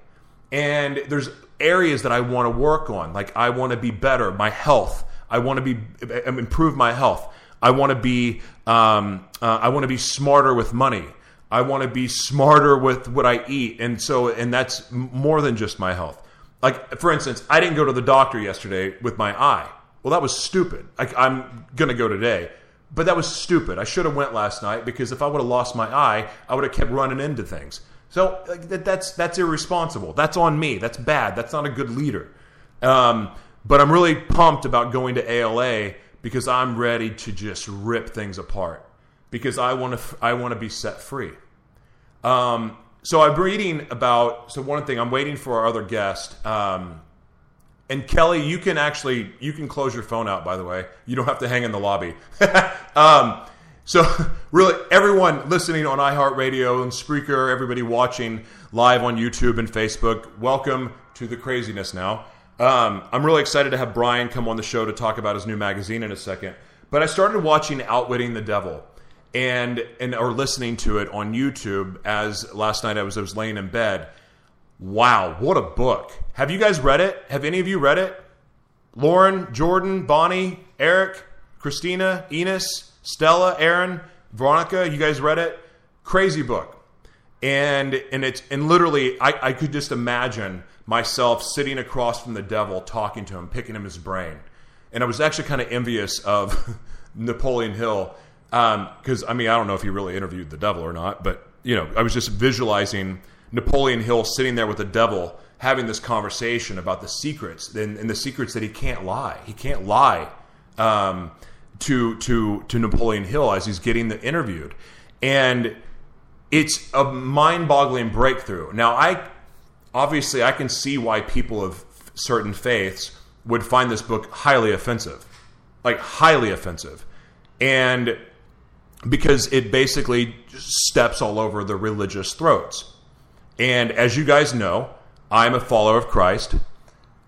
And there's areas that I want to work on. Like, I want to be better, my health. I want to be improve my health. I want to be um, uh, I want to be smarter with money. I want to be smarter with what I eat. And so, and that's more than just my health. Like, for instance, I didn't go to the doctor yesterday with my eye. Well, that was stupid. I, I'm going to go today. But that was stupid. I should have went last night because if I would have lost my eye, I would have kept running into things. So that, that's that's irresponsible. That's on me. That's bad. That's not a good leader. Um, but I'm really pumped about going to ALA because I'm ready to just rip things apart because I want to I want to be set free. Um, so I'm reading about so one thing I'm waiting for our other guest. Um, and Kelly, you can actually you can close your phone out. By the way, you don't have to hang in the lobby. um, so really, everyone listening on iHeartRadio and Spreaker, everybody watching live on YouTube and Facebook, welcome to the craziness. Now, um, I'm really excited to have Brian come on the show to talk about his new magazine in a second. But I started watching Outwitting the Devil and and or listening to it on YouTube as last night I was I was laying in bed. Wow, what a book! Have you guys read it? Have any of you read it? Lauren, Jordan, Bonnie, Eric, Christina, Enos, Stella, Aaron, Veronica. You guys read it? Crazy book, and and it's and literally I, I could just imagine myself sitting across from the devil, talking to him, picking him his brain, and I was actually kind of envious of Napoleon Hill because um, I mean I don't know if he really interviewed the devil or not, but you know I was just visualizing Napoleon Hill sitting there with the devil having this conversation about the secrets and, and the secrets that he can't lie. He can't lie um, to to to Napoleon Hill as he's getting the interviewed, and it's a mind-boggling breakthrough. Now I obviously I can see why people of certain faiths would find this book highly offensive, like highly offensive, and because it basically steps all over the religious throats. And as you guys know, I'm a follower of Christ.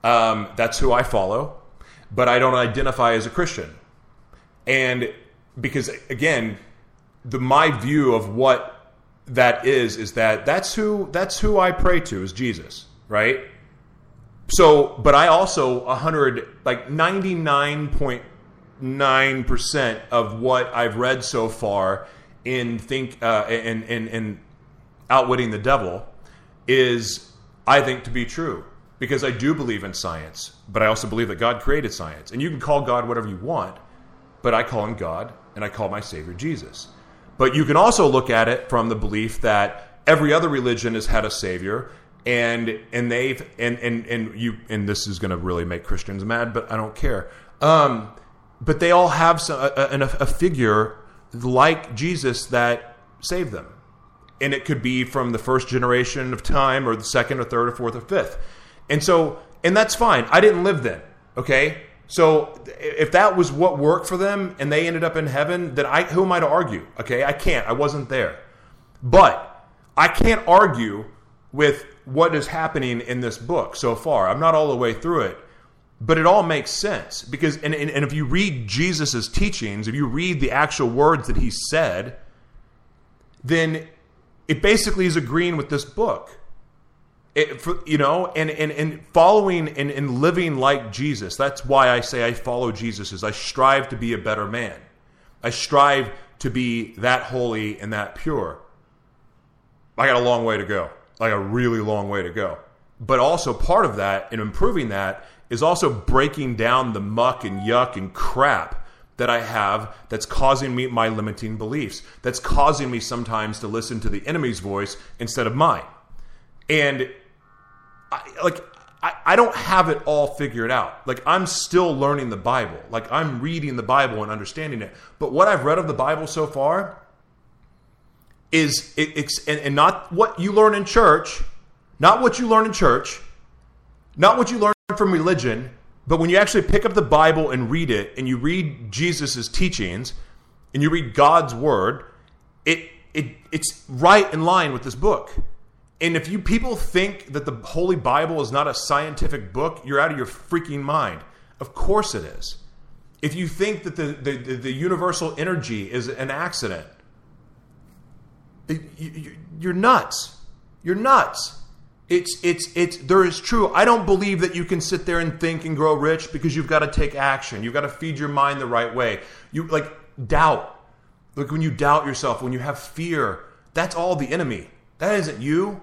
Um, that's who I follow. but I don't identify as a Christian. And because again, the my view of what that is is that that's who that's who I pray to is Jesus, right? So, but I also a 100 like 99.9% of what I've read so far in think uh in in in outwitting the devil is I think to be true because I do believe in science, but I also believe that God created science. And you can call God whatever you want, but I call him God and I call my savior Jesus. But you can also look at it from the belief that every other religion has had a savior and and they've and and and you and this is going to really make Christians mad, but I don't care. Um, but they all have some, a, a, a figure like Jesus that saved them, and it could be from the first generation of time, or the second, or third, or fourth, or fifth, and so and that's fine. I didn't live then, okay. So if that was what worked for them, and they ended up in heaven, then I who am I to argue? Okay, I can't. I wasn't there, but I can't argue with what is happening in this book so far. I'm not all the way through it, but it all makes sense because, and, and, and if you read Jesus's teachings, if you read the actual words that he said, then it basically is agreeing with this book. It, for, you know, and, and, and following and, and living like Jesus. That's why I say I follow Jesus is I strive to be a better man. I strive to be that holy and that pure. I got a long way to go like a really long way to go. But also part of that in improving that is also breaking down the muck and yuck and crap that I have that's causing me my limiting beliefs. That's causing me sometimes to listen to the enemy's voice instead of mine. And I, like I, I don't have it all figured out. Like I'm still learning the Bible. Like I'm reading the Bible and understanding it. But what I've read of the Bible so far is it, it's and, and not what you learn in church, not what you learn in church, not what you learn from religion, but when you actually pick up the Bible and read it, and you read Jesus' teachings, and you read God's word, it it it's right in line with this book. And if you people think that the Holy Bible is not a scientific book, you're out of your freaking mind. Of course it is. If you think that the, the, the universal energy is an accident, you're nuts. You're nuts. It's it's it's there is true. I don't believe that you can sit there and think and grow rich because you've got to take action. You've got to feed your mind the right way. You like doubt. Like when you doubt yourself, when you have fear, that's all the enemy. That isn't you.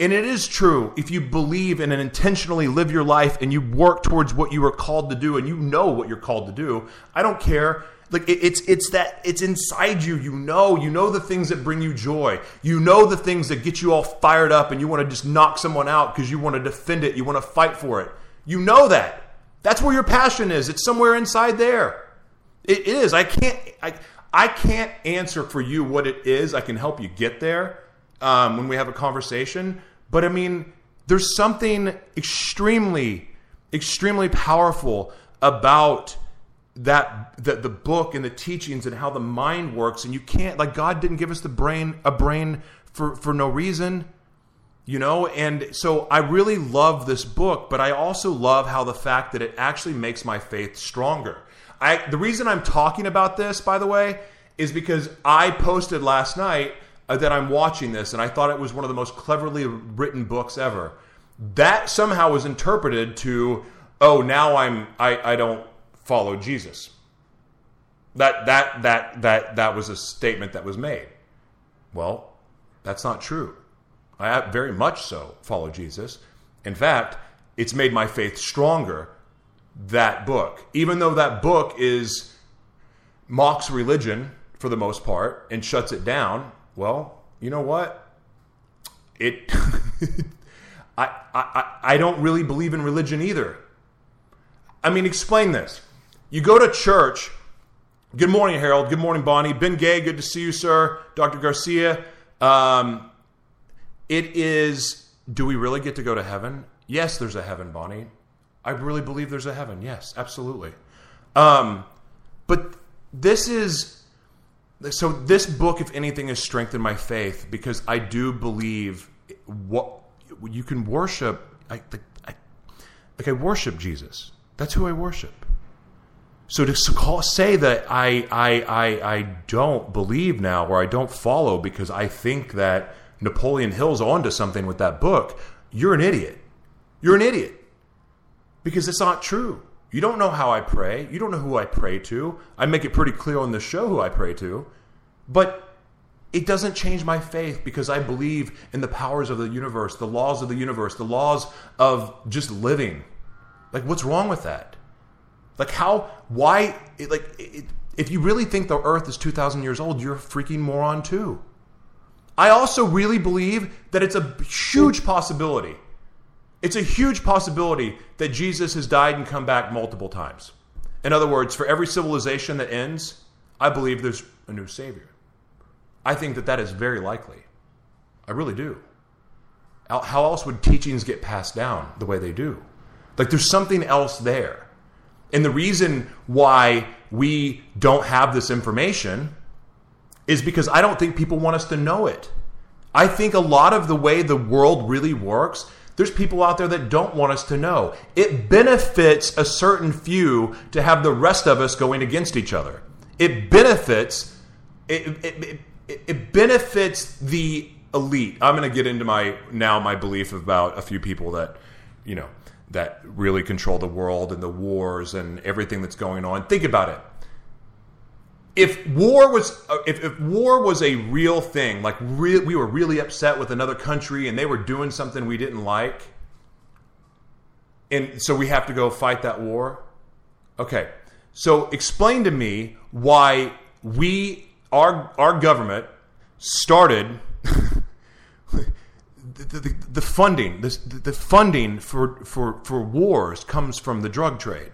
And it is true if you believe and intentionally live your life and you work towards what you are called to do and you know what you're called to do. I don't care like it, it's it's that it's inside you. You know you know the things that bring you joy. You know the things that get you all fired up and you want to just knock someone out because you want to defend it you want to fight for it. You know that. That's where your passion is. It's somewhere inside there. It is. I can't i i can't answer for you what it is. I can help you get there um, when we have a conversation. But i mean there's something extremely extremely powerful about that the, the book and the teachings and how the mind works and you can't like god didn't give us the brain a brain for for no reason you know? And so i really love this book but i also love how the fact that it actually makes my faith stronger. I the reason i'm talking about this by the way is because i posted last night uh, that i'm watching this and i thought it was one of the most cleverly written books ever. That somehow was interpreted to oh now i'm i i don't follow Jesus. That that that that that was a statement that was made. Well, that's not true. I very much so follow Jesus. In fact, it's made my faith stronger. That book, even though that book is mocks religion for the most part and shuts it down. Well, you know what? It. I, I I don't really believe in religion either. I mean, explain this. You go to church. Good morning, Harold. Good morning, Bonnie. Ben Gay, good to see you, sir. Dr. Garcia. Um, it is, do we really get to go to heaven? Yes, there's a heaven, Bonnie. I really believe there's a heaven. Yes, absolutely. Um, but this is, so this book, if anything, has strengthened my faith because I do believe what you can worship. I, I, like I worship Jesus. That's who I worship. So to say that I, I, I, I don't believe now or I don't follow because I think that Napoleon Hill's onto something with that book, you're an idiot. You're an idiot. Because it's not true. You don't know how I pray. You don't know who I pray to. I make it pretty clear on the show who I pray to. But it doesn't change my faith because I believe in the powers of the universe, the laws of the universe, the laws of just living. Like, what's wrong with that? Like, how, why, it, like, it, if you really think the earth is 2,000 years old, you're a freaking moron too. I also really believe that it's a huge possibility. It's a huge possibility that Jesus has died and come back multiple times. In other words, for every civilization that ends, I believe there's a new Savior. I think that that is very likely. I really do. How else would teachings get passed down the way they do? Like there's something else there. And the reason why we don't have this information is because I don't think people want us to know it. I think a lot of the way the world really works, there's people out there that don't want us to know. It benefits a certain few to have the rest of us going against each other. It benefits it, it, it, it benefits the elite. I'm going to get into my now my belief about a few people that, you know, that really control the world and the wars and everything that's going on. Think about it. If war was uh, if, if war was a real thing like re- we were really upset with another country and they were doing something we didn't like and so we have to go fight that war? Okay. So explain to me why we our our government started the, the, funding the, the funding for, for, for wars comes from the drug trade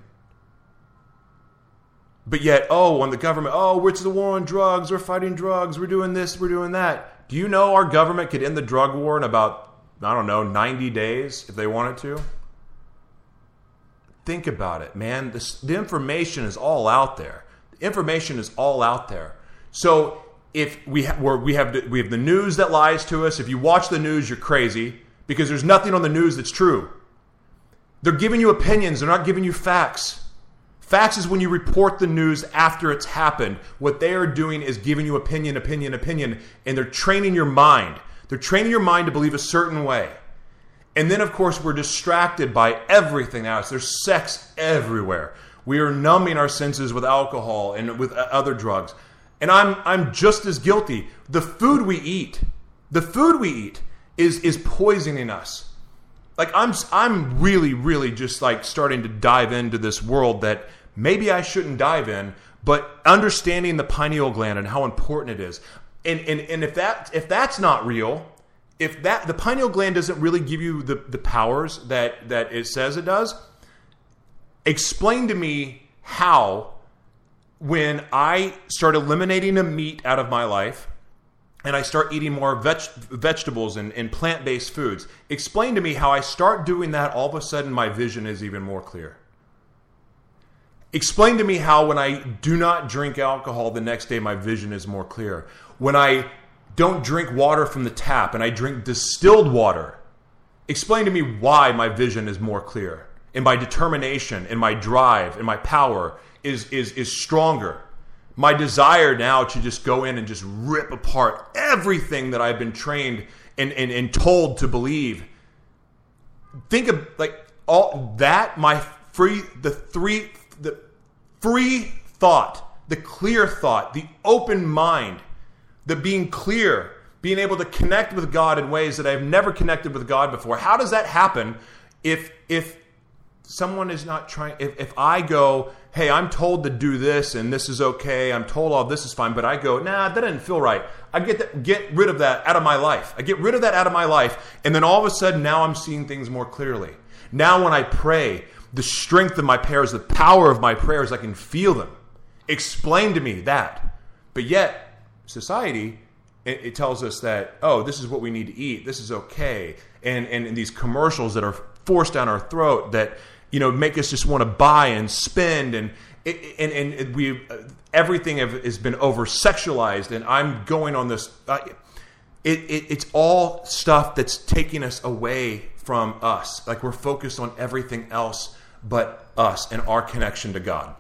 but yet, oh, when the government, oh, it's the war on drugs, we're fighting drugs, we're doing this, we're doing that. Do you know our government could end the drug war in about, I don't know, 90 days if they wanted to? Think about it, man. This, the information is all out there. The information is all out there. So if we, ha- we, have the, we have the news that lies to us, if you watch the news, you're crazy because there's nothing on the news that's true. They're giving you opinions, they're not giving you facts. Facts is when you report the news after it's happened. What they are doing is giving you opinion, opinion, opinion, and they're training your mind. They're training your mind to believe a certain way. And then, of course, we're distracted by everything else. There's sex everywhere. We are numbing our senses with alcohol and with other drugs. And I'm, I'm just as guilty. The food we eat, the food we eat is, is poisoning us. Like I'm, I'm really, really just like starting to dive into this world that maybe I shouldn't dive in, but understanding the pineal gland and how important it is. And, and, and if that if that's not real, if that the pineal gland doesn't really give you the, the powers that, that it says it does, explain to me how when I start eliminating the meat out of my life and I start eating more veg- vegetables and, and plant based foods, explain to me how I start doing that, all of a sudden my vision is even more clear. Explain to me how when I do not drink alcohol the next day, my vision is more clear. When I don't drink water from the tap and I drink distilled water, explain to me why my vision is more clear and my determination and my drive and my power is, is, is stronger. My desire now to just go in and just rip apart everything that I've been trained and, and, and told to believe. Think of like all that, my free, the three the free thought, the clear thought, the open mind, the being clear, being able to connect with God in ways that I've never connected with God before. How does that happen if if someone is not trying if, if I go, hey, I'm told to do this and this is okay, I'm told all this is fine, but I go, nah, that doesn't feel right. I get that, get rid of that out of my life. I get rid of that out of my life, and then all of a sudden now I'm seeing things more clearly. Now when I pray, the strength of my prayers, the power of my prayers, I can feel them. Explain to me that. But yet, society, it, it tells us that, oh, this is what we need to eat. This is okay. And, and, and these commercials that are forced down our throat that, you know, make us just want to buy and spend. And, and, and we, everything have, has been over sexualized. And I'm going on this. Uh, it, it, it's all stuff that's taking us away from us. Like we're focused on everything else but us and our connection to God.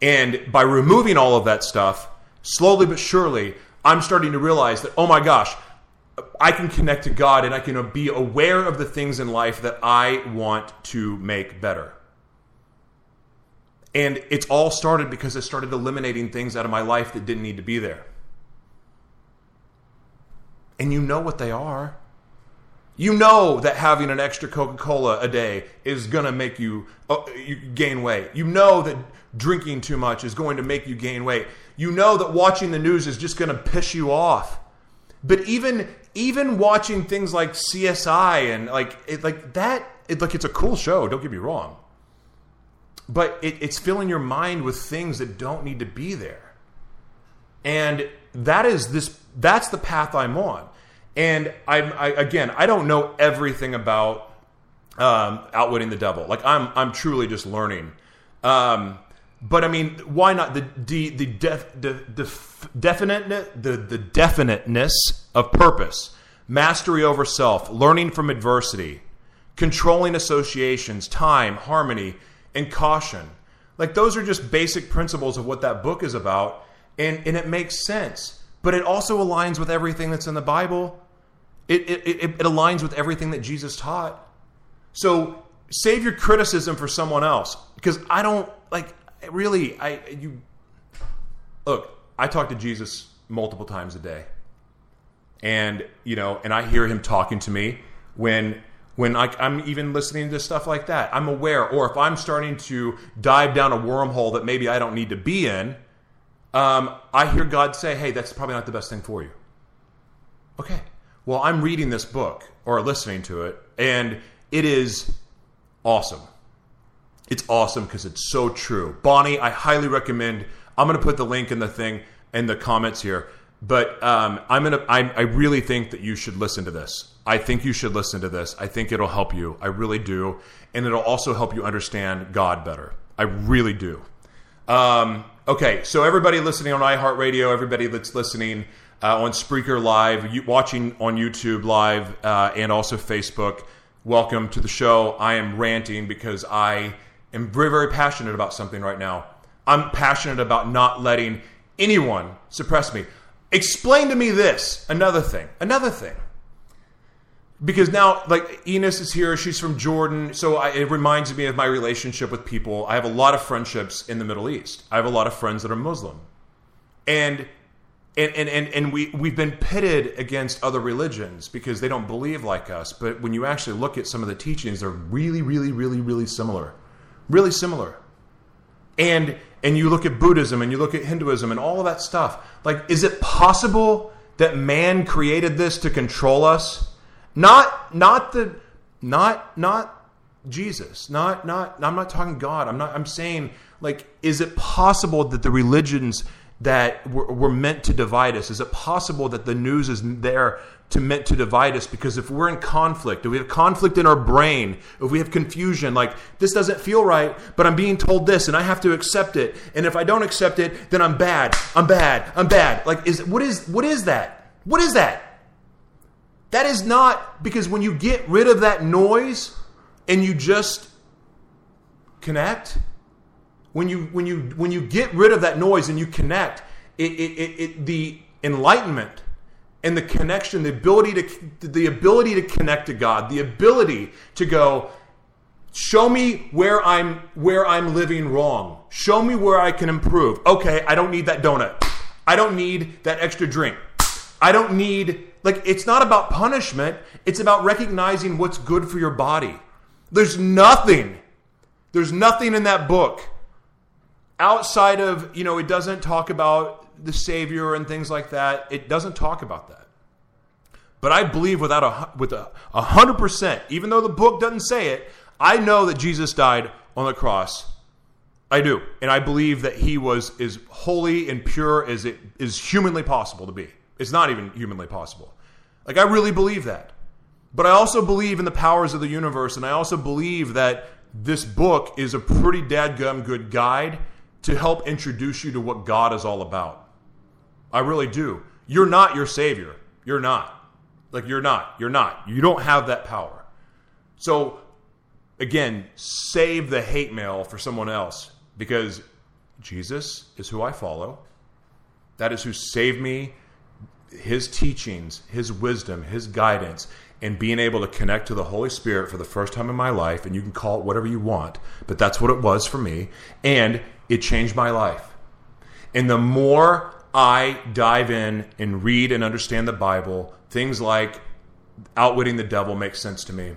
And by removing all of that stuff, slowly but surely, I'm starting to realize that, oh my gosh, I can connect to God and I can be aware of the things in life that I want to make better. And it's all started because I started eliminating things out of my life that didn't need to be there. And you know what they are. You know that having an extra Coca Cola a day is going to make you, uh, you gain weight. You know that drinking too much is going to make you gain weight. You know that watching the news is just going to piss you off. But even even watching things like CSI and like it, like that, it, like it's a cool show. Don't get me wrong, but it, it's filling your mind with things that don't need to be there, and that is this. That's the path I'm on, and I'm I, again. I don't know everything about um, outwitting the devil. Like I'm I'm truly just learning. Um, but I mean, why not the the the def, the, the definite the the definiteness of purpose, mastery over self, learning from adversity, controlling associations, time, harmony, and caution. Like those are just basic principles of what that book is about, and and it makes sense. But it also aligns with everything that's in the Bible. It it, it, it aligns with everything that Jesus taught. So save your criticism for someone else because I don't like really, I you look. I talk to Jesus multiple times a day, and you know, and I hear him talking to me when when I, I'm even listening to stuff like that. I'm aware, or if I'm starting to dive down a wormhole that maybe I don't need to be in, um, I hear God say, "Hey, that's probably not the best thing for you." Okay, well, I'm reading this book or listening to it, and it is awesome. It's awesome because it's so true. Bonnie, I highly recommend. I'm going to put the link in the thing in the comments here. But um, I'm gonna. I, I really think that you should listen to this. I think you should listen to this. I think it'll help you. I really do, and it'll also help you understand God better. I really do. Um, okay, so everybody listening on iHeartRadio, everybody that's listening uh, on Spreaker Live, you, watching on YouTube Live, uh, and also Facebook, welcome to the show. I am ranting because I am very, very passionate about something right now. I'm passionate about not letting anyone suppress me. Explain to me this. Another thing. Another thing. Because now, like Enos is here, she's from Jordan, so I, it reminds me of my relationship with people. I have a lot of friendships in the Middle East. I have a lot of friends that are Muslim, and and and and, and we we've been pitted against other religions because they don't believe like us. But when you actually look at some of the teachings, they're really, really, really, really similar really similar. And and you look at Buddhism and you look at Hinduism and all of that stuff. Like, is it possible that man created this to control us? Not not the not not Jesus. Not not I'm not talking God. I'm not I'm saying like is it possible that the religions that were, were meant to divide us? Is it possible that the news is there to meant to divide us because if we're in conflict, if we have conflict in our brain, if we have confusion, like this doesn't feel right, but I'm being told this and I have to accept it. And if I don't accept it, then I'm bad. I'm bad. I'm bad. Like is what is what is that? What is that? That is not because when you get rid of that noise and you just connect, when you when you when you get rid of that noise and you connect, it, it, it, it the enlightenment and the connection, the ability to the ability to connect to God, the ability to go show me where I'm where I'm living wrong. Show me where I can improve. Okay, I don't need that donut. I don't need that extra drink. I don't need like it's not about punishment, it's about recognizing what's good for your body. There's nothing there's nothing in that book outside of, you know, it doesn't talk about the Savior and things like that. It doesn't talk about that. But I believe without a with a hundred percent, even though the book doesn't say it, I know that Jesus died on the cross. I do, and I believe that he was as holy and pure as it is humanly possible to be. It's not even humanly possible. Like I really believe that. But I also believe in the powers of the universe, and I also believe that this book is a pretty dadgum good guide to help introduce you to what God is all about. I really do. You're not your savior. You're not. Like you're not. You're not. You don't have that power. So again, save the hate mail for someone else because Jesus is who I follow. That is who saved me, his teachings, his wisdom, his guidance, and being able to connect to the Holy Spirit for the first time in my life. And you can call it whatever you want, but that's what it was for me. And it changed my life. And the more I dive in and read and understand the Bible, things like outwitting the devil makes sense to me.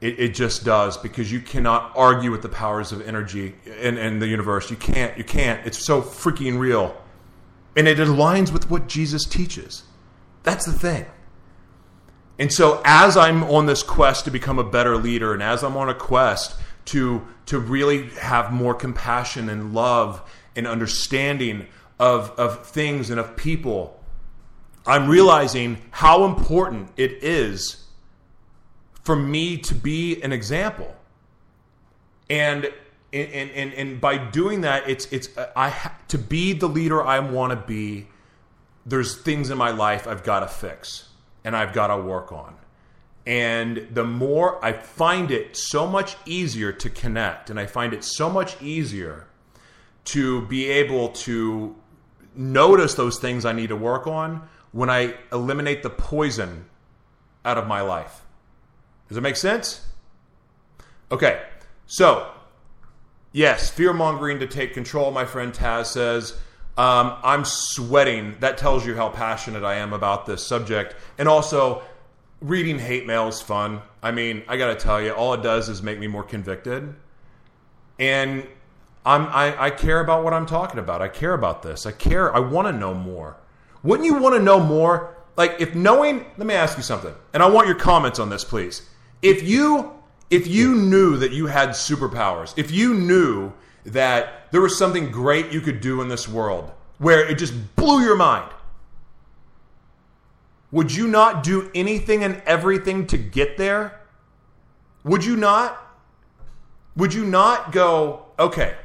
It, it, just does because you cannot argue with the powers of energy in, in the universe. You can't. You can't. It's so freaking real. And it aligns with what Jesus teaches. That's the thing. And so, as I'm on this quest to become a better leader, and as I'm on a quest to, to really have more compassion and love and understanding of, of things and of people, I'm realizing how important it is for me to be an example. And and, and, and by doing that, it's it's I to be the leader I want to be. There's things in my life I've got to fix and I've got to work on. And the more I find it so much easier to connect, and I find it so much easier to be able to notice those things I need to work on when I eliminate the poison out of my life. Does it make sense? Okay, so yes, fear mongering to take control, my friend Taz says. Um, I'm sweating. That tells you how passionate I am about this subject. And also, reading hate mail is fun. I mean, I got to tell you, all it does is make me more convicted. And I'm, I, I care about what I'm talking about. I care about this. I care. I want to know more. Wouldn't you want to know more? Like, if knowing, let me ask you something, and I want your comments on this, please. If you if you knew that you had superpowers, if you knew that there was something great you could do in this world where it just blew your mind, would you not do anything and everything to get there? Would you not? Would you not go, okay,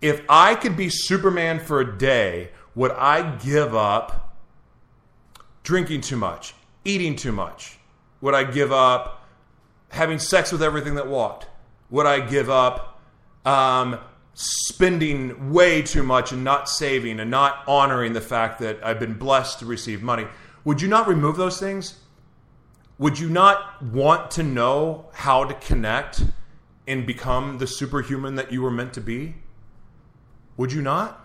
if I could be Superman for a day, would I give up drinking too much, eating too much? Would I give up having sex with everything that walked? Would I give up um, spending way too much and not saving and not honoring the fact that I've been blessed to receive money? Would you not remove those things? Would you not want to know how to connect and become the superhuman that you were meant to be? Would you not?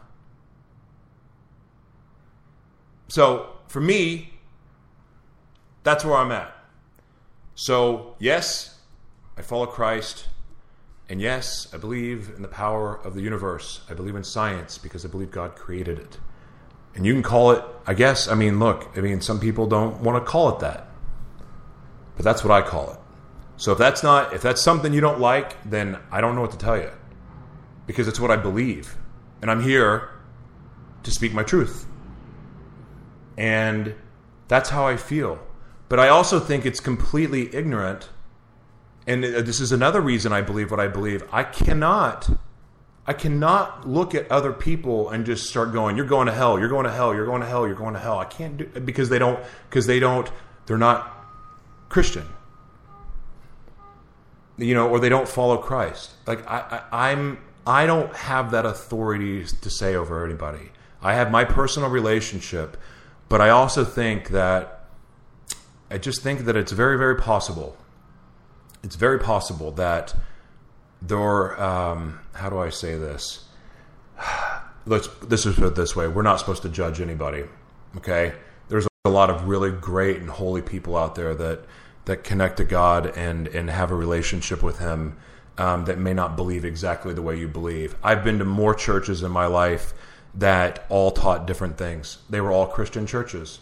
So, for me, that's where I'm at. So, yes, I follow Christ. And yes, I believe in the power of the universe. I believe in science because I believe God created it. And you can call it, I guess, I mean, look, I mean, some people don't want to call it that. But that's what I call it. So if that's not, if that's something you don't like, then I don't know what to tell you. Because it's what I believe. And I'm here to speak my truth. And that's how I feel. But I also think it's completely ignorant. And uh, this is another reason I believe what I believe. I cannot I cannot look at other people and just start going, "You're going to hell. You're going to hell. You're going to hell. You're going to hell." I can't do because they don't because they don't they're not Christian. You know, or they don't follow Christ. Like I, I I'm I don't have that authority to say over anybody. I have my personal relationship, but I also think that I just think that it's very, very possible. It's very possible that there. Um, how do I say this? Let's. This is put this way: we're not supposed to judge anybody. Okay, there's a lot of really great and holy people out there that that connect to God and and have a relationship with Him um, that may not believe exactly the way you believe. I've been to more churches in my life that all taught different things. They were all Christian churches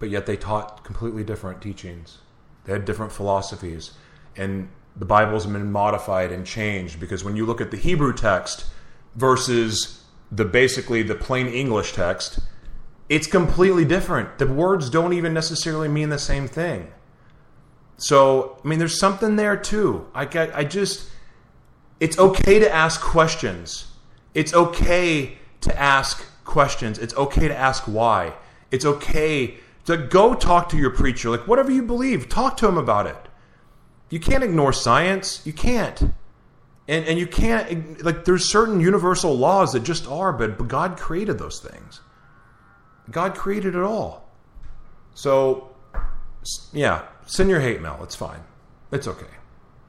but yet they taught completely different teachings. They had different philosophies. And the Bible's been modified and changed because when you look at the Hebrew text versus the basically the plain English text, it's completely different. The words don't even necessarily mean the same thing. So, I mean, there's something there too. I, I just, it's okay to ask questions. It's okay to ask questions. It's okay to ask why. It's okay to go talk to your preacher, like whatever you believe, talk to him about it. You can't ignore science. You can't. And, and you can't, like, there's certain universal laws that just are, but, God created those things. God created it all. So, yeah, send your hate mail. It's fine. It's okay.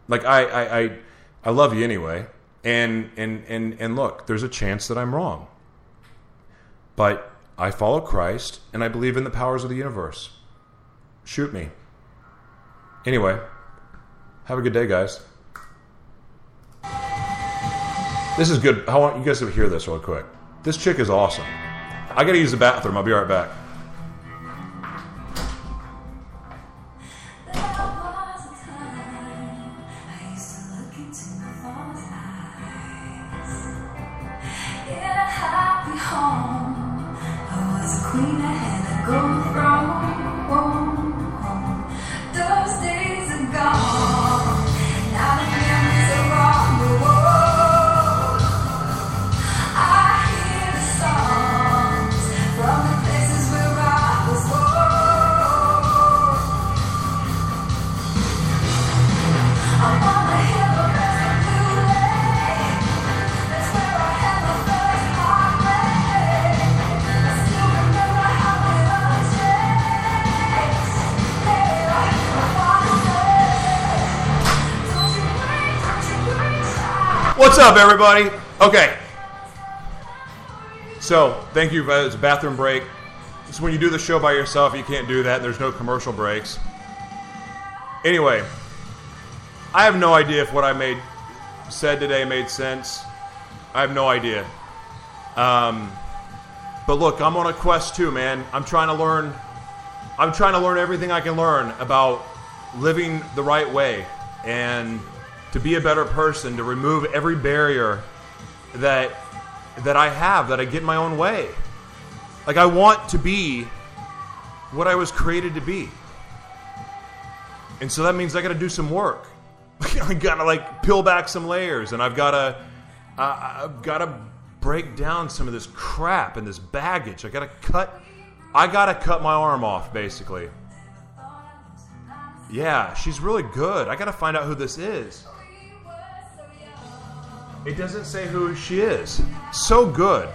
Like, I, I, I, I love you anyway. And, and, and, and look, there's a chance that I'm wrong. But I follow Christ and I believe in the powers of the universe. Shoot me. Anyway, have a good day, guys. This is good. I want you guys to hear this real quick. This chick is awesome. I gotta use the bathroom. I'll be right back. I I queen that had a gold throne. What's up, everybody? Okay. So, thank you. It's a bathroom break. So, when you do the show by yourself, you can't do that. There's no commercial breaks. Anyway, I have no idea if what I made said today made sense. I have no idea. Um, but look, I'm on a quest too, man. I'm trying to learn. I'm trying to learn everything I can learn about living the right way and to be a better person, to remove every barrier that that I have, that I get in my own way. Like I want to be what I was created to be. And so that means I got to do some work. I got to like peel back some layers and I've got to uh, I've got to break down some of this crap and this baggage. I got to cut I got to cut my arm off basically. Yeah, she's really good. I got to find out who this is. It doesn't say who she is. So good.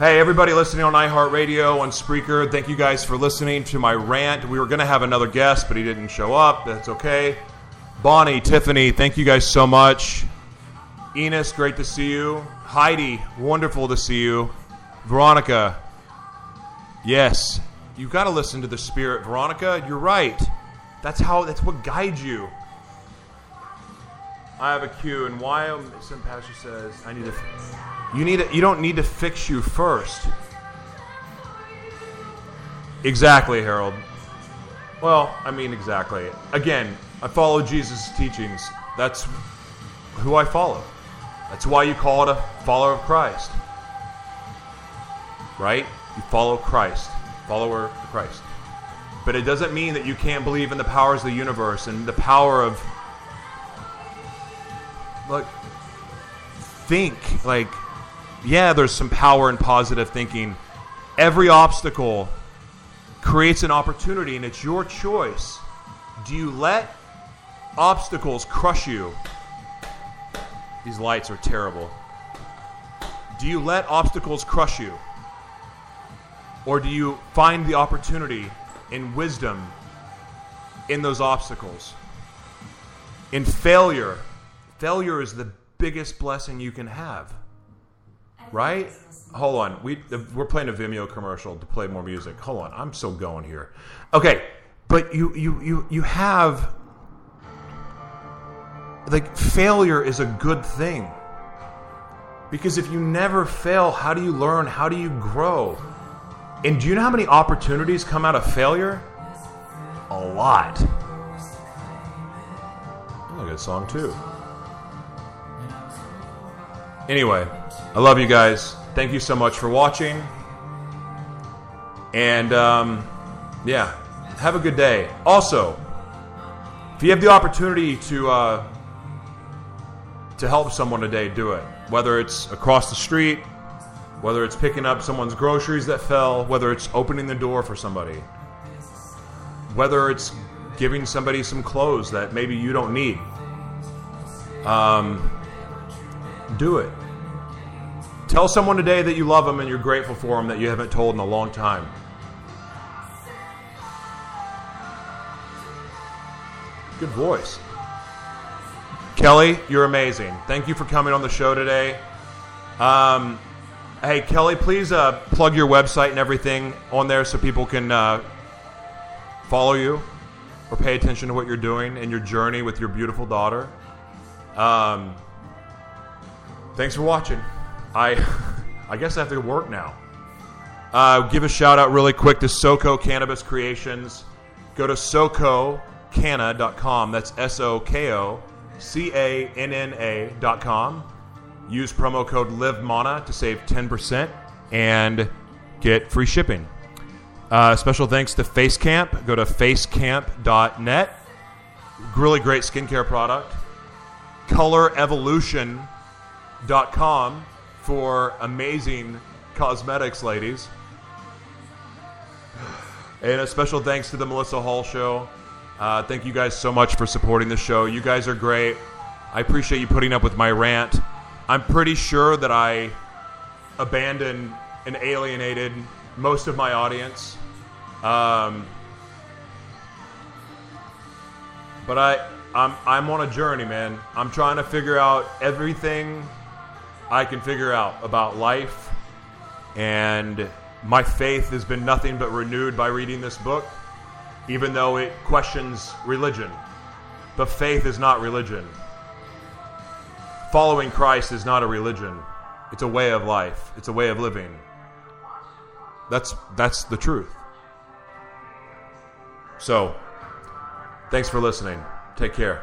Hey, everybody listening on iHeartRadio, on Spreaker, thank you guys for listening to my rant. We were going to have another guest, but he didn't show up. That's okay. Bonnie, Tiffany, thank you guys so much. Enos, great to see you. Heidi, wonderful to see you. Veronica, yes, you've got to listen to the Spirit. Veronica, you're right. That's how. That's what guides you. I have a cue, and why um, some pastor says I need to. You need. To, you don't need to fix you first. Exactly, Harold. Well, I mean exactly. Again, I follow Jesus' teachings. That's who I follow. That's why you call it a follower of Christ. Right? You follow Christ, follower of Christ. But it doesn't mean that you can't believe in the powers of the universe and the power of look think like yeah there's some power in positive thinking. Every obstacle creates an opportunity and it's your choice. Do you let obstacles crush you? These lights are terrible. Do you let obstacles crush you? Or do you find the opportunity in wisdom in those obstacles? In failure failure is the biggest blessing you can have. Right? hold on. We we're playing a vimeo commercial to play more music. Hold on. I'm still going here. Okay. But you you you you have like failure is a good thing. Because if you never fail how do you learn? How do you grow? And do you know how many opportunities come out of failure? A lot. A good song too Anyway, I love you guys. Thank you so much for watching. And um, yeah, have a good day. Also, if you have the opportunity to uh, to help someone today, do it. Whether it's across the street, whether it's picking up someone's groceries that fell, whether it's opening the door for somebody, whether it's giving somebody some clothes that maybe you don't need. Um, do it. Tell someone today that you love them and you're grateful for them that you haven't told in a long time. Good voice. Kelly, you're amazing. Thank you for coming on the show today. Um, hey, Kelly, please uh, plug your website and everything on there so people can uh, follow you or pay attention to what you're doing and your journey with your beautiful daughter. Um, thanks for watching. I, I guess I have to work now. Uh, give a shout out really quick to Soko Cannabis Creations. Go to SokoCanna.com. That's S O K O C A N N A.com. Use promo code LIVEMANA to save 10% and get free shipping. Uh, special thanks to Facecamp. Go to facecamp.net. Really great skincare product. ColorEvolution.com for amazing cosmetics, ladies. And a special thanks to the Melissa Hall Show. Uh, thank you guys so much for supporting the show. You guys are great. I appreciate you putting up with my rant. I'm pretty sure that I abandoned and alienated most of my audience. Um, but I, I'm, I'm on a journey, man. I'm trying to figure out everything I can figure out about life, and my faith has been nothing but renewed by reading this book, even though it questions religion. But faith is not religion. Following Christ is not a religion. It's a way of life. It's a way of living. That's that's the truth. So, thanks for listening. Take care.